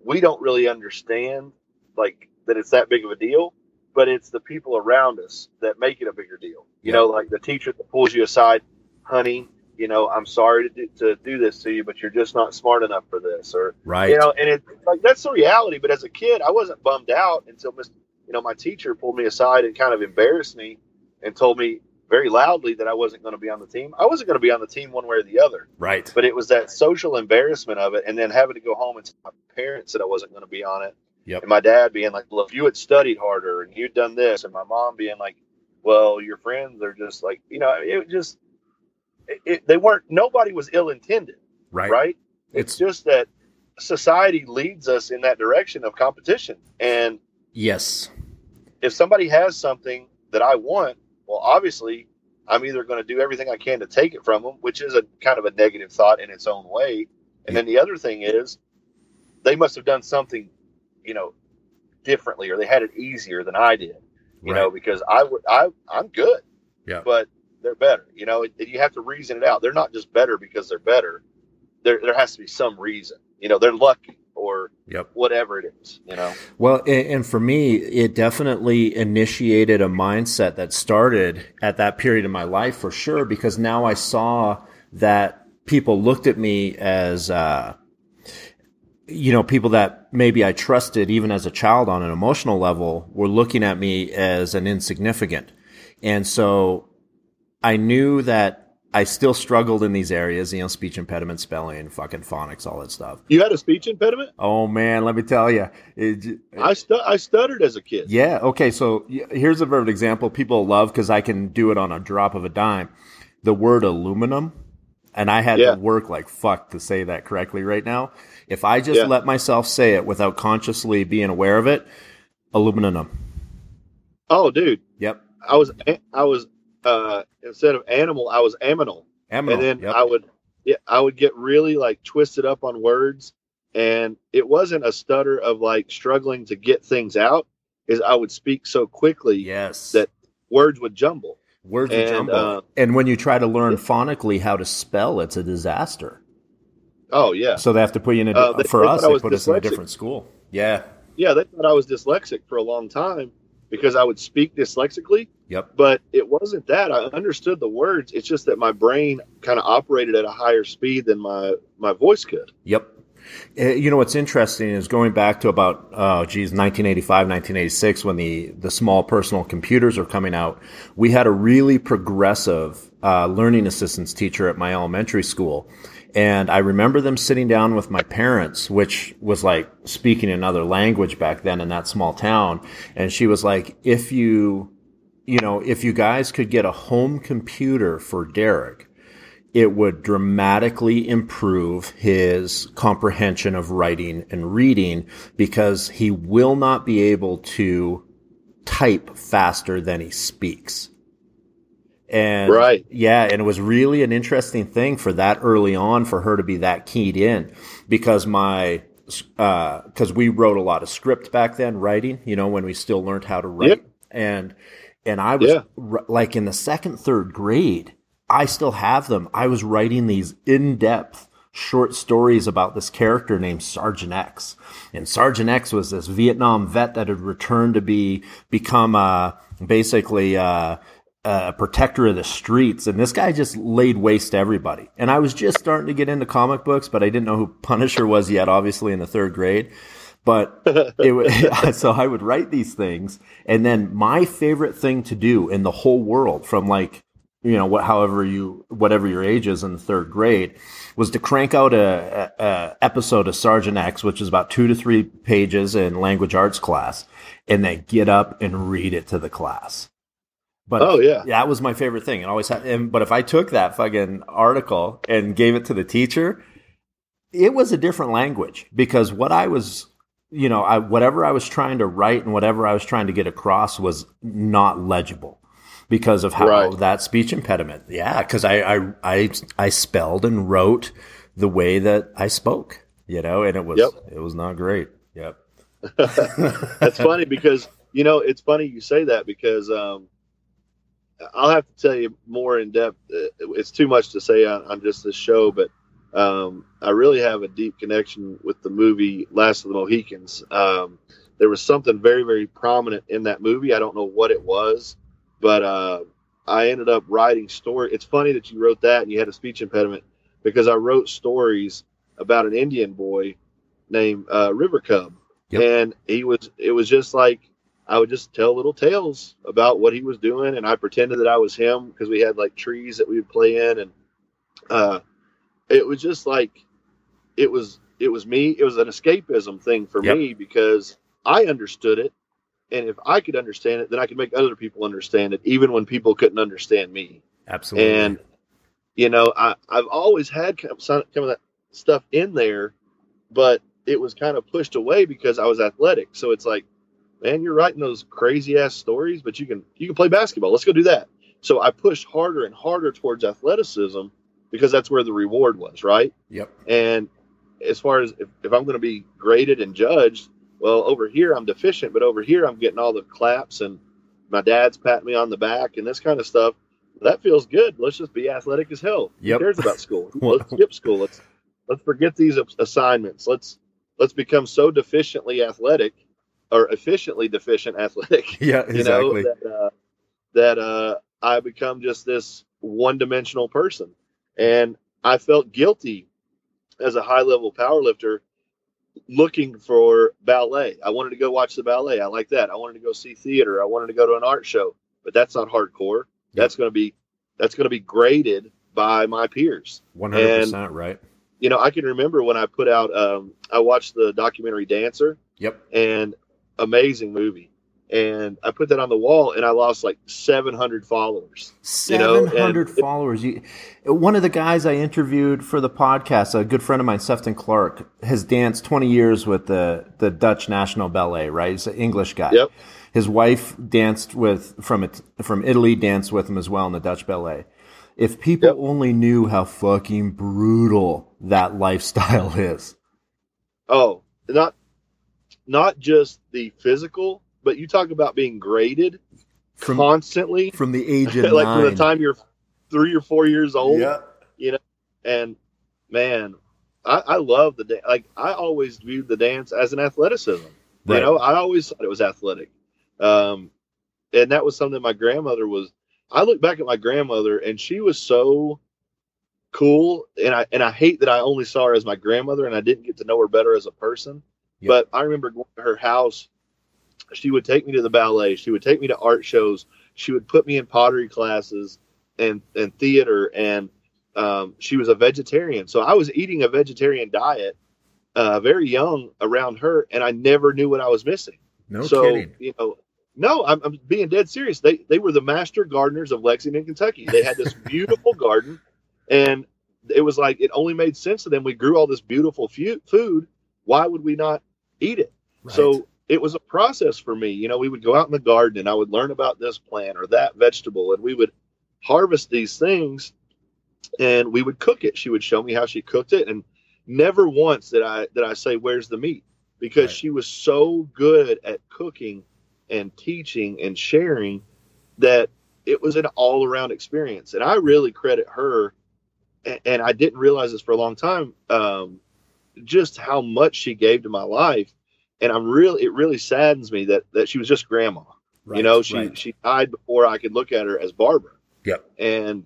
we don't really understand, like that it's that big of a deal. But it's the people around us that make it a bigger deal. You Yeah. know, like the teacher that pulls you aside, honey. You know, I'm sorry to do, to do this to you, but you're just not smart enough for this, or Right. you know, and it like that's the reality. But as a kid, I wasn't bummed out until Mr. You know, my teacher pulled me aside and kind of embarrassed me and told me very loudly that I wasn't going to be on the team. I wasn't going to be on the team one way or the other, right. but it was that social embarrassment of it, and then having to go home and tell my parents that I wasn't going to be on it, Yep. and my dad being like, "Well, if you had studied harder and you'd done this," and my mom being like, "Well, your friends are just like, you know, it just." It, they weren't. Nobody was ill intended Right. right? It's- It's just that society leads us in that direction of competition. And Yes. if somebody has something that I want, well, obviously, I'm either going to do everything I can to take it from them, which is a kind of a negative thought in its own way. And then the other thing is, they must have done something, you know, differently, or they had it easier than I did, you know, because I would, I, I'm good, Yeah. but they're better, you know. You have to reason it out. They're not just better because they're better. There, there has to be some reason, you know. They're lucky or Yep. whatever it is, you know. Well, and for me, it definitely initiated a mindset that started at that period in my life for sure, because now I saw that people looked at me as, uh, you know, people that maybe I trusted even as a child on an emotional level were looking at me as an insignificant. And so I knew that I still struggled in these areas, you know, speech impediment, spelling, fucking phonics, all that stuff. You had a speech impediment. Oh man, let me tell you. Uh, I stu- I stuttered as a kid. Yeah. Okay. So here's a perfect example people love because I can do it on a drop of a dime. The word aluminum, and I had Yeah. to work like fuck to say that correctly right now. If I just Yeah. let myself say it without consciously being aware of it, aluminum. Oh, dude, Yep. I was I was uh instead of animal, I was aminal. Aminal. and then yep. I would yeah, I would get really like twisted up on words and it wasn't a stutter of like struggling to get things out is I would speak so quickly yes. that words would jumble. words and, jumble. uh, and when you try to learn phonically how to spell, it's a disaster. Oh yeah. So they have to put you in a. Uh, they- for they us, they put us in a different school. Yeah. Yeah, they thought I was dyslexic for a long time because I would speak dyslexically, Yep. but it wasn't that. I understood the words. It's just that my brain kind of operated at a higher speed than my my voice could. Yep. Uh, You know what's interesting is going back to about oh geez 1985 1986 when the the small personal computers are coming out we had a really progressive uh, learning assistance teacher at my elementary school and I remember them sitting down with my parents which was like speaking another language back then in that small town and she was like if you you know if you guys could get a home computer for Derek it would dramatically improve his comprehension of writing and reading because he will not be able to type faster than he speaks. And Right. yeah, and it was really an interesting thing for that early on for her to be that keyed in because my uh cuz we wrote a lot of script back then writing, you know, when we still learned how to write. Yep. And and I was Yeah. r- like in the second, third grade, I still have them. I was writing these in-depth short stories about this character named Sergeant X. And Sergeant X was this Vietnam vet that had returned to be, become, uh, basically, uh, a protector of the streets. And this guy just laid waste to everybody. And I was just starting to get into comic books, but I didn't know who Punisher was yet, obviously in the third grade. But it so I would write these things. And then my favorite thing to do in the whole world from like you know, what, however you, whatever your age is in the third grade, was to crank out a, a, a episode of Sergeant X, which is about two to three pages in language arts class, and then get up and read it to the class. But oh yeah, that was my favorite thing. And always had. And, but if I took that fucking article and gave it to the teacher, it was a different language because what I was, you know, I whatever I was trying to write and whatever I was trying to get across was not legible because of how Right. that speech impediment. Yeah, because I, I I I spelled and wrote the way that I spoke, you know, and it was Yep. it was not great. Yep. That's funny because you know it's funny you say that because um, I'll have to tell you more in depth. Uh, It's too much to say on, on just this show, but um, I really have a deep connection with the movie Last of the Mohicans. Um, there was something very very prominent in that movie. I don't know what it was, but uh, I ended up writing story. It's funny that you wrote that and you had a speech impediment because I wrote stories about an Indian boy named uh, River Cub Yep. and he was it was just like i would just tell little tales about what he was doing and i pretended that i was him because we had like trees that we would play in and uh it was just like it was it was me it was an escapism thing for Yep. me because i understood it. And if i could understand it then i could make other people understand it even when people couldn't understand me. Absolutely. and you know I, i've always had some some of that stuff in there but it was kind of pushed away because i was athletic. So it's like man you're writing those crazy ass stories but you can you can play basketball. Let's go do that. So i pushed harder and harder towards athleticism because that's where the reward was right yep. and as far as if, if i'm going to be graded and judged well over here i'm deficient but over here i'm getting all the claps and my dad's patting me on the back and this kind of stuff that feels good let's just be athletic as hell Yep. who cares about school let's skip school let's let's forget these assignments let's let's become so deficiently athletic or efficiently deficient athletic Yeah. you Exactly. know that uh, that uh, I become just this one-dimensional person, and I felt guilty as a high-level powerlifter looking for ballet. I wanted to go watch the ballet. I like that. I wanted to go see theater. I wanted to go to an art show, but that's not hardcore. That's going to be that's going to be graded by my peers One hundred percent right. you know, I can remember when I put out, um, I watched the documentary Dancer Yep. and amazing movie. And I put that on the wall and I lost like 700 followers. You know, Seven hundred it- followers. You, one of the guys I interviewed for the podcast, a good friend of mine, Sefton Clark, has danced twenty years with the the Dutch National Ballet. Right, he's an English guy. Yep. His wife danced with from it from Italy, danced with him as well in the Dutch ballet. If people Yep. only knew how fucking brutal that lifestyle is. Oh, not, not just the physical, but you talk about being graded From constantly, from the age of like nine. from the time you're three or four years old. yeah. You know, and man, I, I love the dance. Like I always viewed the dance as an athleticism. Right. You know, I always thought it was athletic. Um, and that was something my grandmother was. I look back at my grandmother, and she was so cool. And I and I hate that I only saw her as my grandmother, and I didn't get to know her better as a person. Yep. But I remember going to her house. She would take me to the ballet. She would take me to art shows. She would put me in pottery classes and and theater. And um, she was a vegetarian, so I was eating a vegetarian diet uh, very young around her, and I never knew what I was missing. No so kidding. you know, no, I'm, I'm being dead serious. They they were the master gardeners of Lexington, Kentucky. They had this beautiful garden, and it was like it only made sense to them. We grew all this beautiful fu- food. Why would we not eat it? Right. So it was a process for me. You know, we would go out in the garden, and I would learn about this plant or that vegetable, and we would harvest these things, and we would cook it. She would show me how she cooked it, and never once did I did I say, "Where's the meat?" Because Right. she was so good at cooking and teaching and sharing that it was an all around experience. And I really credit her. And I didn't realize this for a long time, um, just how much she gave to my life. And I'm really, it really saddens me that, that she was just grandma. Right, you know, she, right. she died before I could look at her as Barbara. Yep. And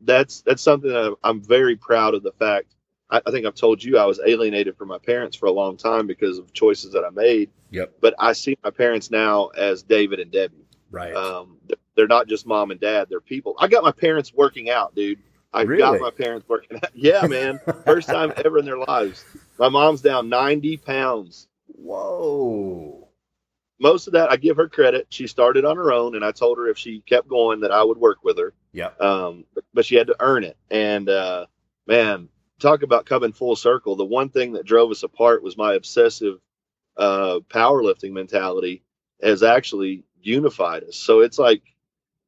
that's, that's something that I'm very proud of the fact. I, I think I've told you I was alienated from my parents for a long time because of choices that I made Yep. but I see my parents now as David and Debbie. Right. Um, they're, not just mom and dad; they're people. I got my parents working out, dude. I Really? got my parents working out. Yeah, man. First time ever in their lives. My mom's down 90 pounds. Whoa. Most of that, I give her credit. She started on her own, and I told her if she kept going that I would work with her. Yeah. Um, but she had to earn it. And uh, man, talk about coming full circle. The one thing that drove us apart was my obsessive uh, powerlifting mentality has actually unified us. So it's like,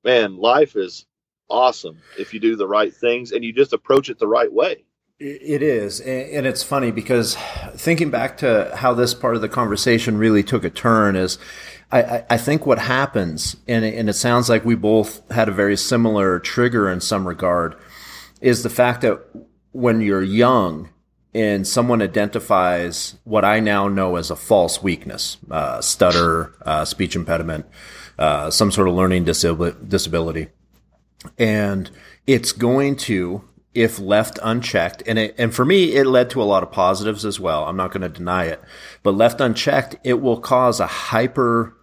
man, life is awesome if you do the right things and you just approach it the right way. It is. And it's funny because thinking back to how this part of the conversation really took a turn is I, I, think what happens, and it, sounds like we both had a very similar trigger in some regard, is the fact that when you're young and someone identifies what I now know as a false weakness, uh, stutter, uh, speech impediment, uh, some sort of learning disabil- disability, and it's going to if left unchecked and it, and for me it led to a lot of positives as well. I'm not going to deny it. But left unchecked it will cause a hyper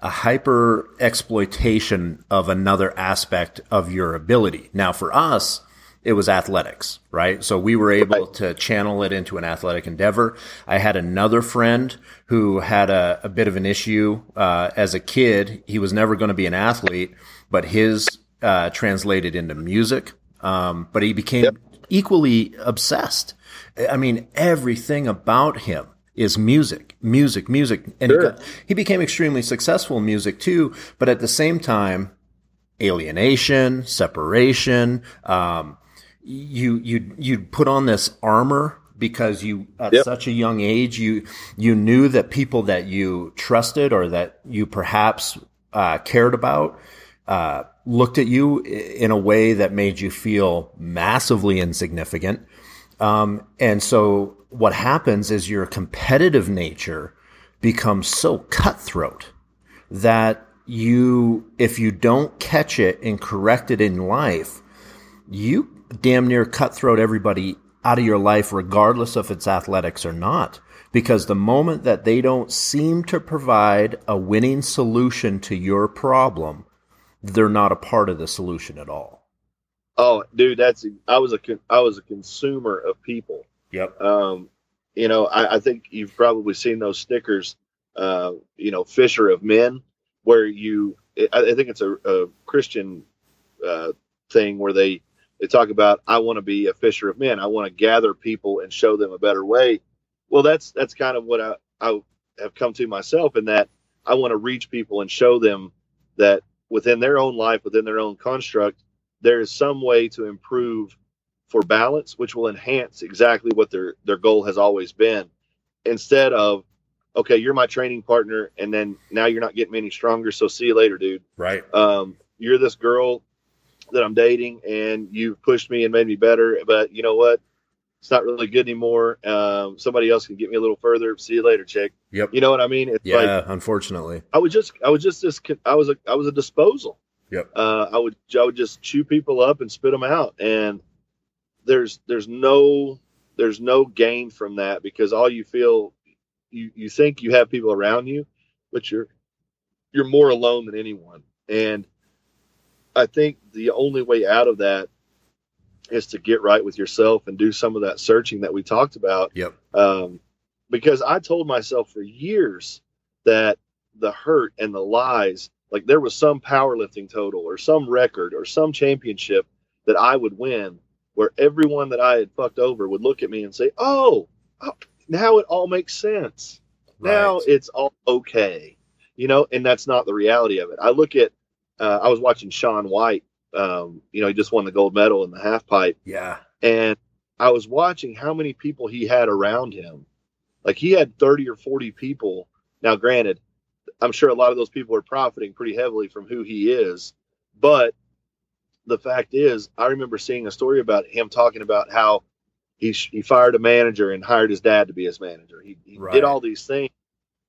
a hyper exploitation of another aspect of your ability. Now for us it was athletics right? So we were able to channel it into an athletic endeavor. I had another friend who had a, a bit of an issue uh, as a kid. He was never going to be an athlete but his uh, translated into music um, but he became Yep. equally obsessed. I mean, everything about him is music, music, music, and he, got, he became extremely successful in music too. But at the same time, alienation, separation. Um, you you you put on this armor because you at Yep. such a young age you you knew that people that you trusted or that you perhaps uh, cared about uh, looked at you in a way that made you feel massively insignificant. Um, and so what happens is your competitive nature becomes so cutthroat that you, if you don't catch it and correct it in life, you damn near cutthroat everybody out of your life, regardless if it's athletics or not. Because the moment that they don't seem to provide a winning solution to your problem, they're not a part of the solution at all. Oh, dude, that's I was a con- I was a consumer of people. Yep. Um, you know, I, I think you've probably seen those stickers. Uh, you know, Fisher of Men, where you I, I think it's a, a Christian uh, thing where they they talk about I want to be a fisher of men. I want to gather people and show them a better way. Well, that's that's kind of what I, I have come to myself in that I want to reach people and show them that within their own life, within their own construct, there is some way to improve for balance, which will enhance exactly what their their goal has always been. Instead of, okay, you're my training partner, and then now you're not getting me any stronger, so see you later, dude. Right. Um, you're this girl that I'm dating, and you've pushed me and made me better, but you know what? It's not really good anymore. Um, somebody else can get me a little further. See you later, chick. Yep. You know what I mean? It's Yeah. like unfortunately. I was just I was just this I was a I was a disposal. Yep. Uh, I would I would just chew people up and spit them out, and there's there's no there's no gain from that because all you feel you you think you have people around you, but you're you're more alone than anyone. And I think the only way out of that is to get right with yourself and do some of that searching that we talked about Yep. um, because I told myself for years that the hurt and the lies, like there was some powerlifting total or some record or some championship that I would win, where everyone that I had fucked over would look at me and say, "Oh, oh, now it all makes sense. Now it's all okay," you know. And that's not the reality of it. I look at, uh, I was watching Shaun White. Um, you know, he just won the gold medal in the half pipe Yeah. and I was watching how many people he had around him. Like he had 30 or 40 people. Now, granted, I'm sure a lot of those people are profiting pretty heavily from who he is. But the fact is, I remember seeing a story about him talking about how he, sh- he fired a manager and hired his dad to be his manager. He, he Right. did all these things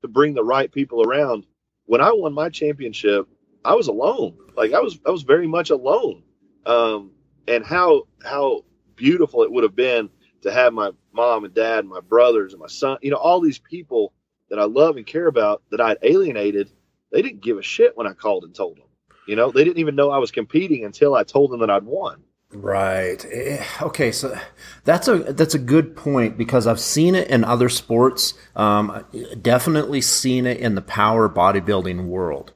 to bring the right people around. When I won my championship, I was alone. Like I was, I was very much alone. Um, and how how beautiful it would have been to have my mom and dad and my brothers and my son, you know, all these people that I love and care about that I'd alienated, they didn't give a shit when I called and told them. You know, they didn't even know I was competing until I told them that I'd won. Right. Eh, okay, so that's a that's a good point because I've seen it in other sports. Um, definitely seen it in the power bodybuilding world.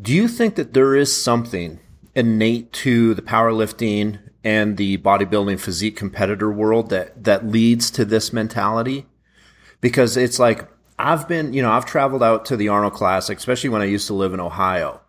Do you think that there is something innate to the powerlifting and the bodybuilding physique competitor world that that leads to this mentality? Because it's like I've been, you know, I've traveled out to the Arnold Classic, especially when I used to live in Ohio,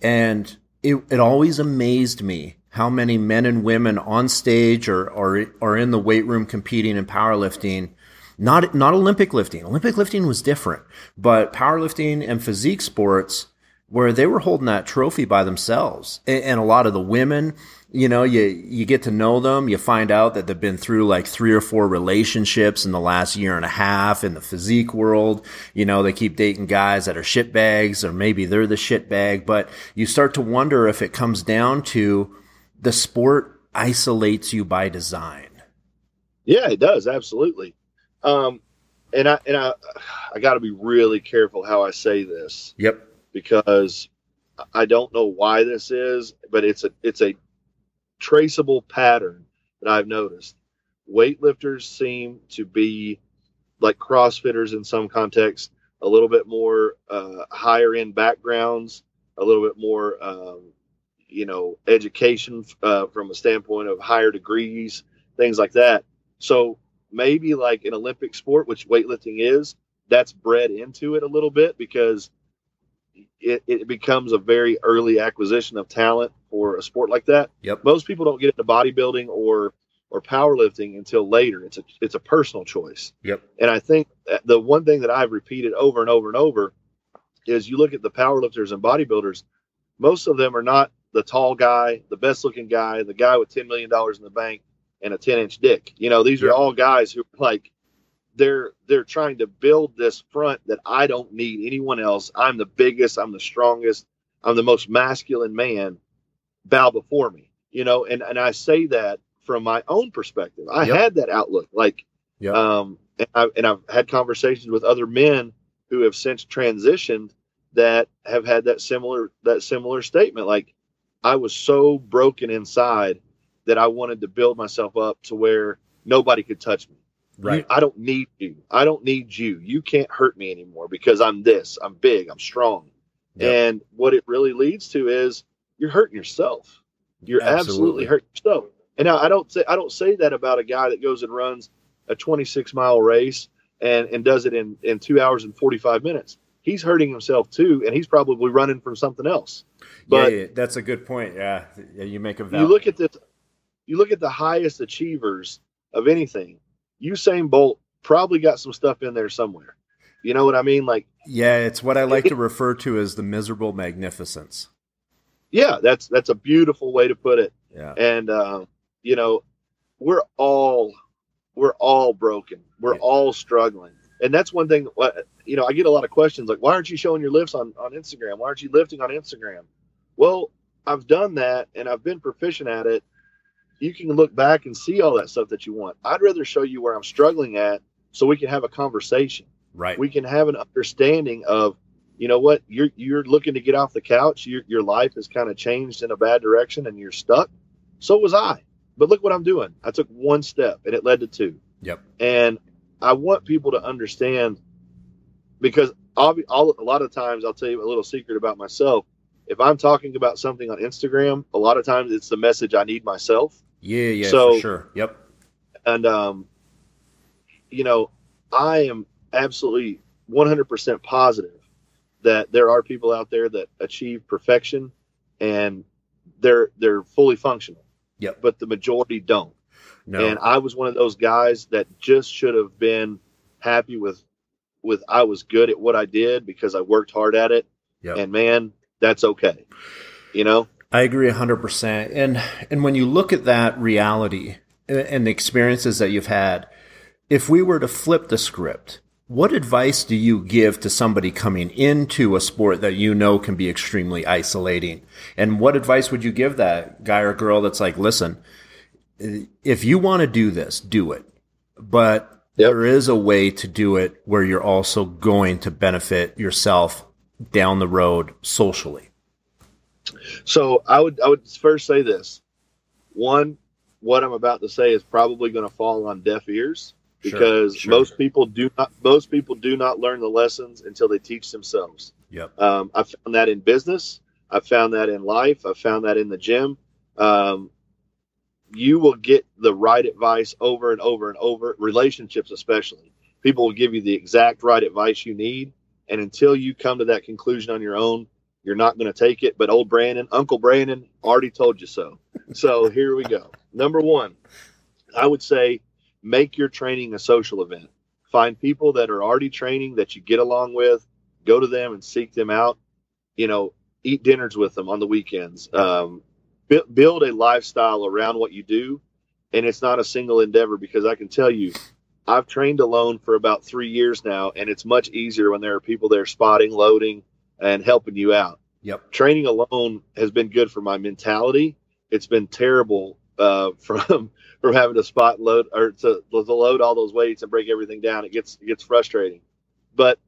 and it it always amazed me how many men and women on stage or or are in the weight room competing in powerlifting. Not not Olympic lifting. Olympic lifting was different, but powerlifting and physique sports where they were holding that trophy by themselves. And, and, a lot of the women, you know, you, you get to know them. You find out that they've been through like three or four relationships in the last year and a half in the physique world. You know, they keep dating guys that are shit bags or maybe they're the shit bag, but you start to wonder if it comes down to the sport isolates you by design. Yeah, it does. Absolutely. Um, and I, and I, I got to be really careful how I say this. Yep because I don't know why this is, but it's a it's a traceable pattern that I've noticed. Weightlifters seem to be like CrossFitters in some contexts, a little bit more uh, higher end backgrounds, a little bit more, um, you know, education uh, from a standpoint of higher degrees, things like that. So maybe like an Olympic sport, which weightlifting is, that's bred into it a little bit because it, it becomes a very early acquisition of talent for a sport like that. Yep. Most people don't get into bodybuilding or or powerlifting until later. It's a it's a personal choice. Yep. And I think the one thing that I've repeated over and over and over is you look at the powerlifters and bodybuilders, most of them are not the tall guy, the best looking guy, the guy with ten million dollars in the bank and a ten inch dick. You know, these yep. are all guys who like they're they're trying to build this front that I don't need anyone else. I'm the biggest, I'm the strongest, I'm the most masculine man. Bow before me, you know. And and I say that from my own perspective. I yep. had that outlook, like, yep. um, and, I, and I've had conversations with other men who have since transitioned that have had that similar that similar statement. Like, I was so broken inside that I wanted to build myself up to where nobody could touch me Right. You, I don't need you. I don't need you. You can't hurt me anymore because I'm this. I'm big. I'm strong. Yep. And what it really leads to is you're hurting yourself. You're absolutely, absolutely hurting yourself. And now I don't say I don't say that about a guy that goes and runs a 26 mile race and and does it in in two hours and 45 minutes. He's hurting himself too, and he's probably running from something else. But yeah, yeah that's a good point. Yeah, yeah you make a valid. You look at this. You look at the highest achievers of anything Usain Bolt probably got some stuff in there somewhere. You know what I mean? Like, yeah, it's what I like it, to refer to as the miserable magnificence. Yeah, that's that's a beautiful way to put it. Yeah, and uh, you know, we're all we're all broken. We're yeah. all struggling, and that's one thing. You know, I get a lot of questions like, "Why aren't you showing your lifts on on Instagram? Why aren't you lifting on Instagram?" Well, I've done that, and I've been proficient at it, you can look back and see all that stuff that you want. I'd rather show you where I'm struggling at so we can have a conversation. Right. We can have an understanding of, you know what, you're you're looking to get off the couch. Your your life has kind of changed in a bad direction and you're stuck. So was I. But look what I'm doing. I took one step and it led to two. Yep. And I want people to understand because I'll be, I'll, a lot of times I'll tell you a little secret about myself. If I'm talking about something on Instagram, a lot of times it's the message I need myself. Yeah, yeah, so, for sure. Yep. And um, you know, I am absolutely 100% positive that there are people out there that achieve perfection and they're they're fully functional. Yep. But the majority don't. No. And I was one of those guys that just should have been happy with with I was good at what I did because I worked hard at it. Yep. And man, that's okay. You know? I agree 100%. And and when you look at that reality and the experiences that you've had, if we were to flip the script, what advice do you give to somebody coming into a sport that you know can be extremely isolating? And what advice would you give that guy or girl that's like, listen, if you want to do this, do it. But yep. there is a way to do it where you're also going to benefit yourself down the road socially. So I would I would first say this. One, what I'm about to say is probably going to fall on deaf ears because sure. most people do not most people do not learn the lessons until they teach themselves. Yep. Um, I found that in business. I found that in life. I found that in the gym. Um, you will get the right advice over and over and over. Relationships, especially, people will give you the exact right advice you need, and until you come to that conclusion on your own, you're not going to take it. But old Brandon, Uncle Brandon, already told you so. So here we go. Number one, I would say make your training a social event. Find people that are already training that you get along with, go to them and seek them out. You know, eat dinners with them on the weekends. Um, bu- build a lifestyle around what you do, and it's not a single endeavor because I can tell you, I've trained alone for about three years now, and it's much easier when there are people there spotting, loading, and helping you out. Yep. Training alone has been good for my mentality. It's been terrible uh, from from having to spot load or to, to load all those weights and break everything down. It gets it gets frustrating. But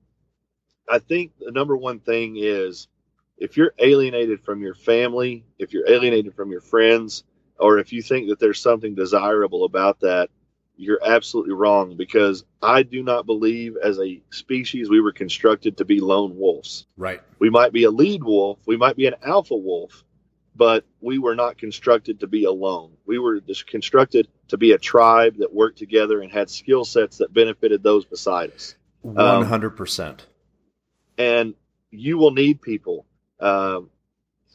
I think the number one thing is if you're alienated from your family, if you're alienated from your friends, or if you think that there's something desirable about that, you're absolutely wrong because I do not believe as a species we were constructed to be lone wolves. Right. We might be a lead wolf, we might be an alpha wolf, but we were not constructed to be alone. We were just constructed to be a tribe that worked together and had skill sets that benefited those beside us. One hundred percent. And you will need people. Um,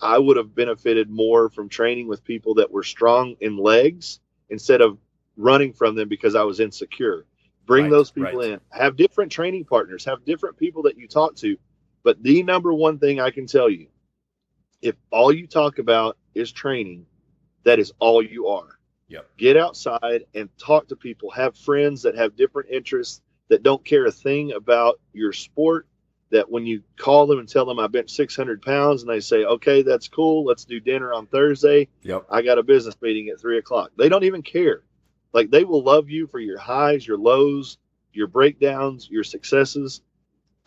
I would have benefited more from training with people that were strong in legs instead of running from them because I was insecure. Bring Right, those people right. in. Have different training partners. Have different people that you talk to. But the number one thing I can tell you, if all you talk about is training, that is all you are. Yep. Get outside and talk to people. Have friends that have different interests that don't care a thing about your sport. That when you call them and tell them I bench 600 pounds and they say, okay, that's cool. Let's do dinner on Thursday. Yep. I got a business meeting at three o'clock. They don't even care. Like they will love you for your highs, your lows, your breakdowns, your successes.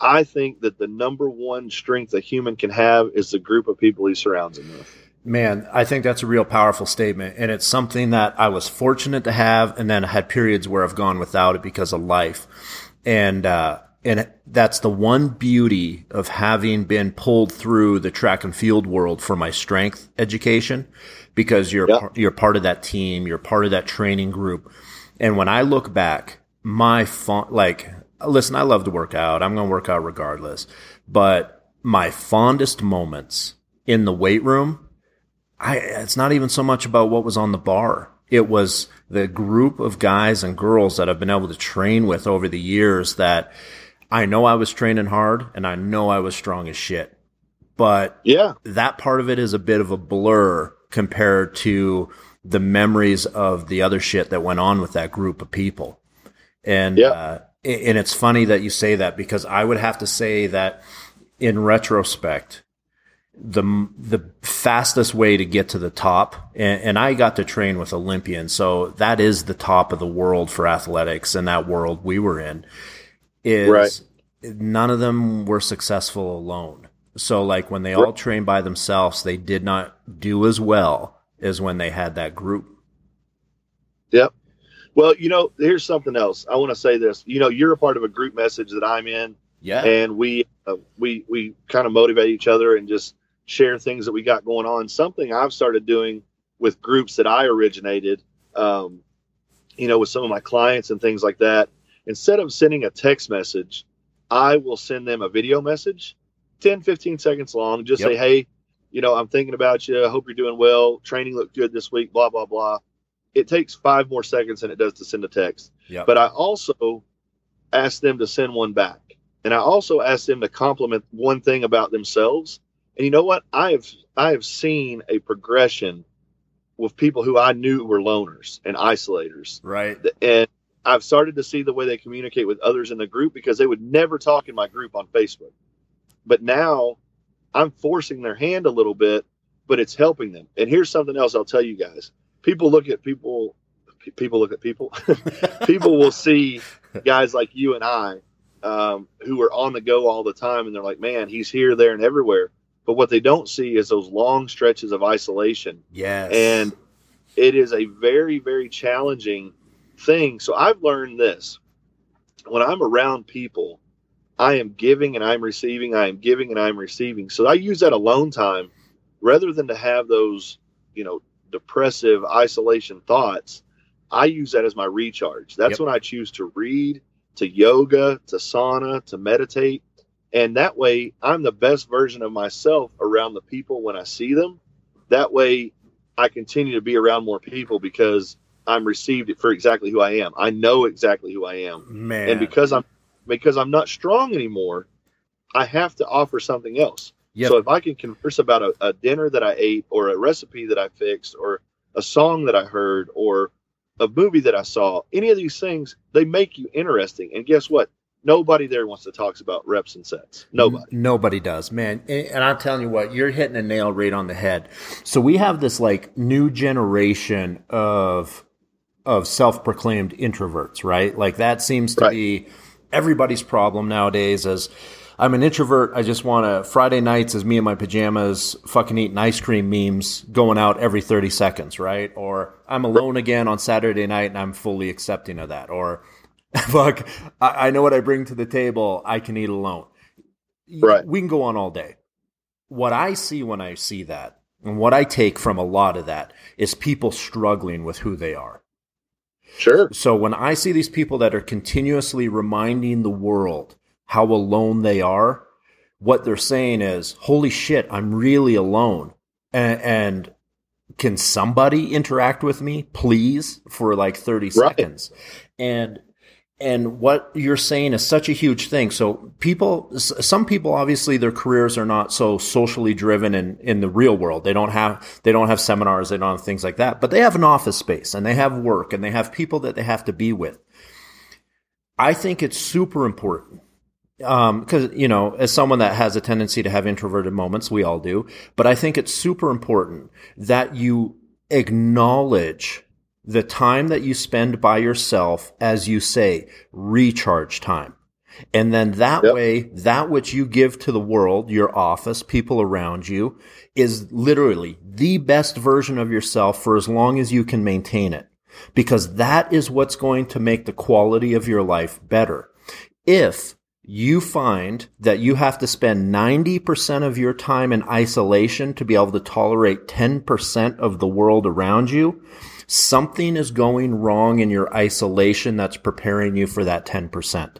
I think that the number one strength a human can have is the group of people he surrounds him with. Man, I think that's a real powerful statement. And it's something that I was fortunate to have. And then had periods where I've gone without it because of life. And, uh, and that's the one beauty of having been pulled through the track and field world for my strength education because you're, par- you're part of that team. You're part of that training group. And when I look back, my fun, like, listen, I love to work out. I'm going to work out regardless, but my fondest moments in the weight room I, it's not even so much about what was on the bar. It was the group of guys and girls that I've been able to train with over the years that I know I was training hard and I know I was strong as shit. But Yeah. that part of it is a bit of a blur compared to the memories of the other shit that went on with that group of people. And, Yeah. uh, and it's funny that you say that because I would have to say that in retrospect, the the fastest way to get to the top and, and I got to train with Olympians so that is the top of the world for athletics in that world we were in is Right. none of them were successful alone so like when they all trained by themselves they did not do as well as when they had that group Yep. Well, you know, here's something else. I want to say this. You know, you're a part of a group message that I'm in, yeah and we uh, we we kind of motivate each other and just share things that we got going on. Something I've started doing with groups that I originated, um, you know, with some of my clients and things like that. Instead of sending a text message, I will send them a video message, 10, 15 seconds long. Just Yep. say, hey, you know, I'm thinking about you. I hope you're doing well. Training looked good this week, blah, blah, blah. It takes five more seconds than it does to send a text. Yep. But I also ask them to send one back. And I also ask them to compliment one thing about themselves. And you know what? I have I have seen a progression with people who I knew were loners and isolators. right And I've started to see the way they communicate with others in the group because they would never talk in my group on Facebook. But now I'm forcing their hand a little bit, but it's helping them. And here's something else I'll tell you guys. People look at people people look at people. people will see guys like you and I um, who are on the go all the time and they're like, man, he's here, there, and everywhere. but what they don't see is those long stretches of isolation. Yes. And it is a very, very challenging thing. So I've learned this when I'm around people, I am giving and I'm receiving, I am giving and I'm receiving. So I use that alone time rather than to have those, you know, depressive isolation thoughts. I use that as my recharge. That's yep. when I choose to read, to yoga, to sauna, to meditate. And that way, I'm the best version of myself around the people when I see them. That way, I continue to be around more people because I'm received it for exactly who I am. I know exactly who I am. Man. And because I'm because I'm not strong anymore, I have to offer something else. Yep. So if I can converse about a, a dinner that I ate or a recipe that I fixed or a song that I heard or a movie that I saw, any of these things, they make you interesting. And guess what? Nobody there wants to talk about reps and sets. Nobody. Nobody does, man. And I'm telling you what, you're hitting a nail right on the head. So we have this like new generation of of self-proclaimed introverts, right? Like that seems to right. be everybody's problem nowadays as I'm an introvert. I just want to Friday nights as me in my pajamas fucking eating ice cream memes going out every 30 seconds, right? Or I'm alone again on Saturday night and I'm fully accepting of that. Or fuck, I, I know what I bring to the table. I can eat alone. Right. We can go on all day. What I see when I see that and what I take from a lot of that is people struggling with who they are. Sure. So when I see these people that are continuously reminding the world how alone they are, what they're saying is, holy shit, I'm really alone. And, and can somebody interact with me, please, for like 30 right. seconds? And and what you're saying is such a huge thing. So people, some people, obviously their careers are not so socially driven in, in the real world. They don't have, they don't have seminars. They don't have things like that, but they have an office space and they have work and they have people that they have to be with. I think it's super important. Um, cause, you know, as someone that has a tendency to have introverted moments, we all do, but I think it's super important that you acknowledge the time that you spend by yourself, as you say, recharge time. And then that yep. way, that which you give to the world, your office, people around you, is literally the best version of yourself for as long as you can maintain it. Because that is what's going to make the quality of your life better. If you find that you have to spend 90% of your time in isolation to be able to tolerate 10% of the world around you, something is going wrong in your isolation that's preparing you for that 10%.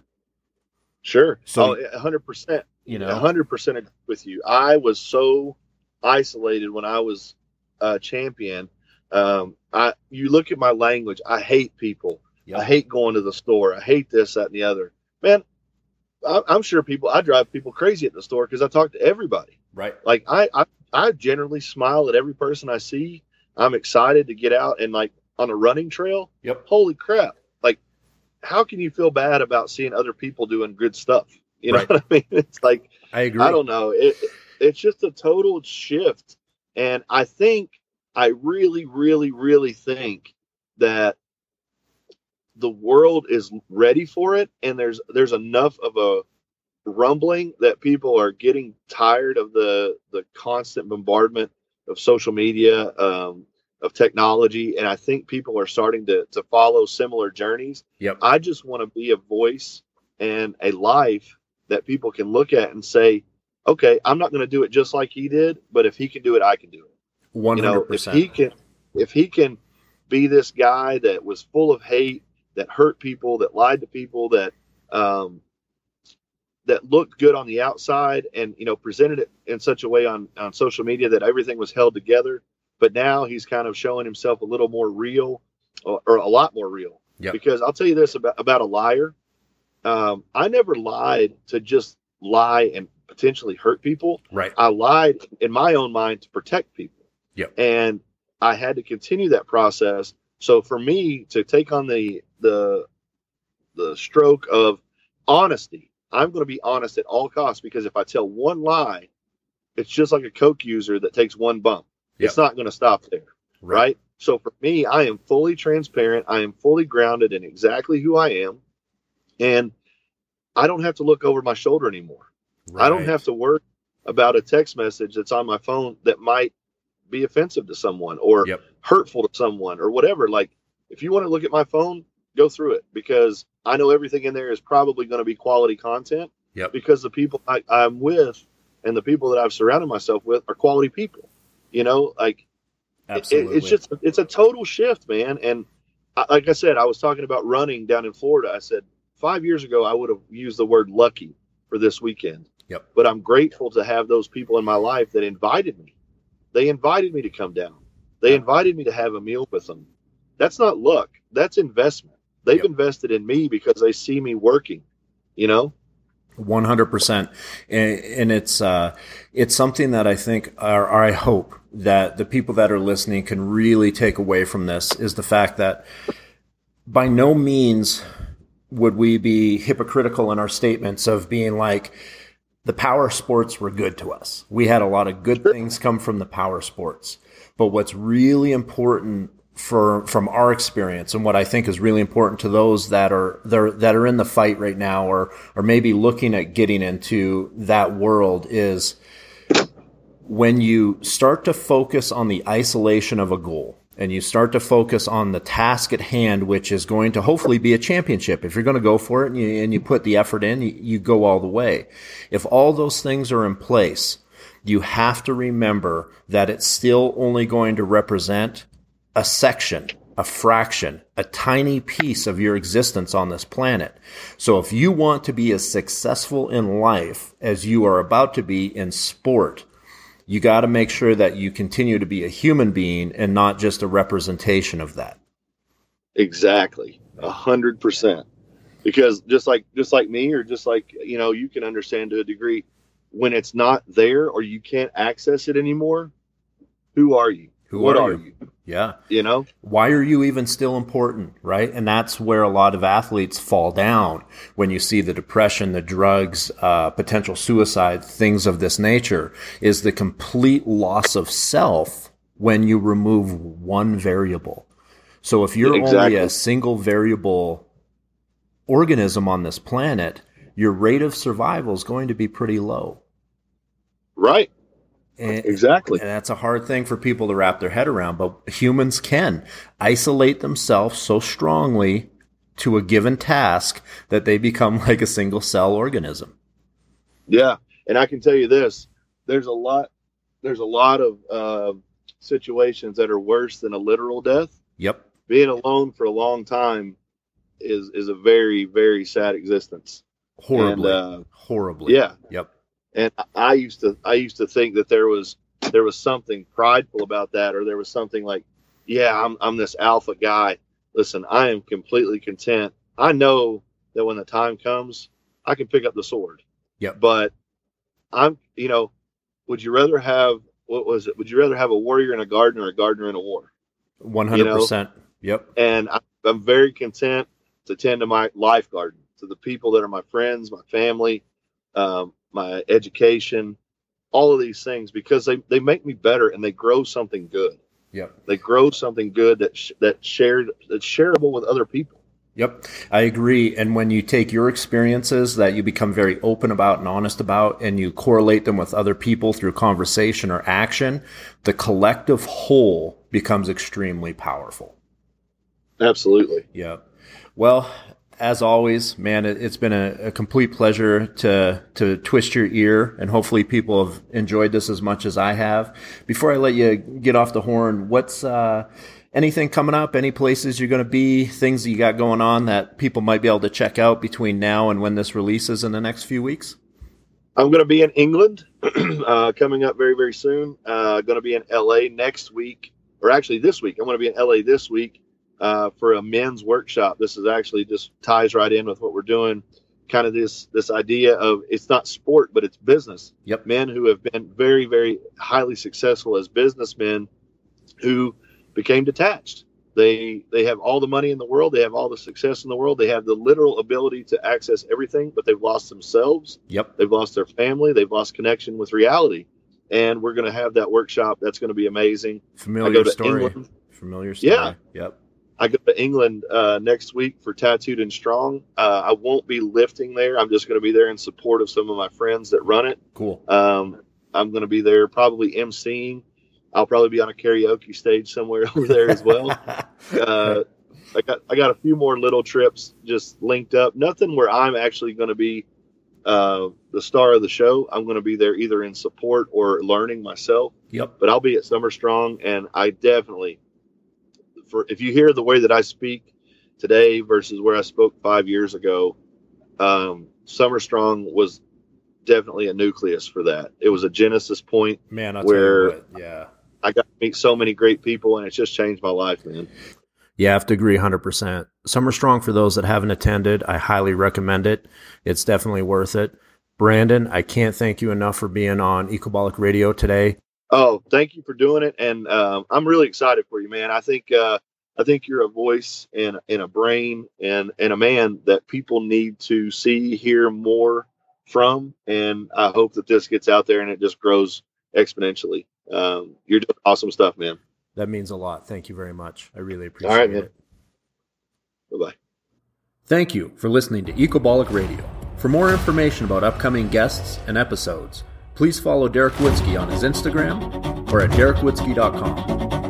Sure. So, oh, 100%. You know, 100% with you. I was so isolated when I was a champion. Um, I, you look at my language, I hate people. Yep. I hate going to the store. I hate this, that, and the other. Man, I, am sure people, I drive people crazy at the store because I talk to everybody. Right. Like I, I, I generally smile at every person I see. I'm excited to get out and like on a running trail. Yep. Holy crap. Like, how can you feel bad about seeing other people doing good stuff? You know right. what I mean? It's like, I agree. I don't know. It, it's just a total shift. And I think, I really, really, really think that the world is ready for it. And there's, there's enough of a, rumbling that people are getting tired of the the constant bombardment of social media, um, of technology, and I think people are starting to to follow similar journeys. Yep. I just want to be a voice and a life that people can look at and say, okay, I'm not going to do it just like he did, but if he can do it, I can do it. One hundred percent. If he can, if he can be this guy that was full of hate, that hurt people, that lied to people, that um, that looked good on the outside and you know presented it in such a way on on social media that everything was held together. But now he's kind of showing himself a little more real or, or a lot more real. Yep. because i'll tell you this about about a liar. Um, i never lied to just lie and potentially hurt people. Right. I lied in my own mind to protect people. Yep. and i had to continue that process. So for me to take on the the the stroke of honesty I'm going to be honest at all costs because if I tell one lie, it's just like a coke user that takes one bump. Yep. It's not going to stop there, right. right? So for me, I am fully transparent. I am fully grounded in exactly who I am, and I don't have to look over my shoulder anymore. Right. I don't have to worry about a text message that's on my phone that might be offensive to someone or Yep. hurtful to someone or whatever. Like, if you want to look at my phone, go through it because I know everything in there is probably going to be quality content Yep. because the people I, I'm with and the people that I've surrounded myself with are quality people. You know, like it- Absolutely. it's just it's a total shift, man. And I, like I said, I was talking about running down in Florida. I said five years ago I would have used the word lucky for this weekend. Yep. But I'm grateful to have those people in my life that invited me. They invited me to come down. They invited me to have a meal with them. That's not luck. That's investment. They've Yep. invested in me because they see me working. You know. One hundred percent, and it's uh, it's something that I think, or, or I hope that the people that are listening can really take away from this is the fact that by no means would we be hypocritical in our statements of being like the power sports were good to us. We had a lot of good things come from the power sports, but what's really important for from our experience and what I think is really important to those that are that are in the fight right now or or maybe looking at getting into that world is when you start to focus on the isolation of a goal and you start to focus on the task at hand, which is going to hopefully be a championship. If you're going to go for it and you, and you put the effort in, you, you go all the way. If all those things are in place, you have to remember that it's still only going to represent a section, a fraction, a tiny piece of your existence on this planet. So if you want to be as successful in life as you are about to be in sport, you got to make sure that you continue to be a human being and not just a representation of that. Exactly, a hundred percent. Because just like just like me, or just like you know, you can understand to a degree when it's not there or you can't access it anymore. Who are you? Who what are are you? you? Yeah. You know, Why are you even still important? Right. And that's where a lot of athletes fall down when you see the depression, the drugs, uh, potential suicide, things of this nature is the complete loss of self when you remove one variable. So if you're only a single variable organism on this planet, your rate of survival is going to be pretty low. right? And, Exactly. and that's a hard thing for people to wrap their head around, but humans can isolate themselves so strongly to a given task that they become like a single cell organism. Yeah, and I can tell you this: there's a lot, there's a lot of uh, situations that are worse than a literal death. Yep. Being alone for a long time is is a very very sad existence. Horribly. And, uh, Horribly. yeah, Yep. And I used to I used to think that there was there was something prideful about that, or there was something like, yeah, I'm I'm this alpha guy. Listen, I am completely content. I know that when the time comes, I can pick up the sword. Yeah. But I'm, you know, would you rather have what was it? Would you rather have a warrior in a garden or a gardener in a war? 100%. Yep. And I, I'm very content to tend to my life garden, to the people that are my friends, my family, um, my education, all of these things because they, they make me better and they grow something good. Yep. They grow something good that sh- that shared that's shareable with other people. Yep, I agree. And when you take your experiences that you become very open about and honest about, and you correlate them with other people through conversation or action, the collective whole becomes extremely powerful. Absolutely. Yep. Well, as always, man, it, it's been a, a complete pleasure to to twist your ear, and hopefully, people have enjoyed this as much as I have. Before I let you get off the horn, what's uh, anything coming up? Any places you're going to be? Things that you got going on that people might be able to check out between now and when this releases in the next few weeks? I'm going to be in England uh, coming up very, very soon. Uh, going to be in LA next week, or actually this week. I'm going to be in LA this week uh, for a men's workshop. This is actually just ties right in with what we're doing. Kind of this this idea of it's not sport, but it's business. Yep. Men who have been very, very highly successful as businessmen who became detached. They they have all the money in the world. They have all the success in the world. They have the literal ability to access everything, but they've lost themselves Yep. They've lost their family. They've lost connection with reality. And we're going to have that workshop. That's going to be amazing. Familiar story. England. Familiar story. Yeah. Yep. I go to England uh, next week for Tattooed and Strong. Uh, I won't be lifting there. I'm just going to be there in support of some of my friends that run it. Cool. Um, I'm going to be there probably emceeing. I'll probably be on a karaoke stage somewhere over there as well. uh, I got I got a few more little trips just linked up. Nothing where I'm actually going to be uh, the star of the show. I'm going to be there either in support or learning myself. Yep. But I'll be at Summer Strong, and I definitely, for if you hear the way that I speak today versus where I spoke five years ago, um, Summer Strong was definitely a nucleus for that. It was a genesis point. Man, I'll where what, yeah, I got to meet so many great people, and it's just changed my life, man. Yeah, I have to agree 100%. Summer Strong, for those that haven't attended, I highly recommend it. It's definitely worth it. Brandon, I can't thank you enough for being on Ecobolic Radio today. Oh, thank you for doing it, and um, I'm really excited for you, man. I think uh, I think you're a voice and and a brain and and a man that people need to see, hear more from, and I hope that this gets out there and it just grows exponentially. Um, you're doing awesome stuff, man. That means a lot. Thank you very much. I really appreciate it. All right, it. Bye bye. Thank you for listening to Ecobolic Radio. For more information about upcoming guests and episodes, please follow Derek Woodske on his Instagram or at derekwoodske.com.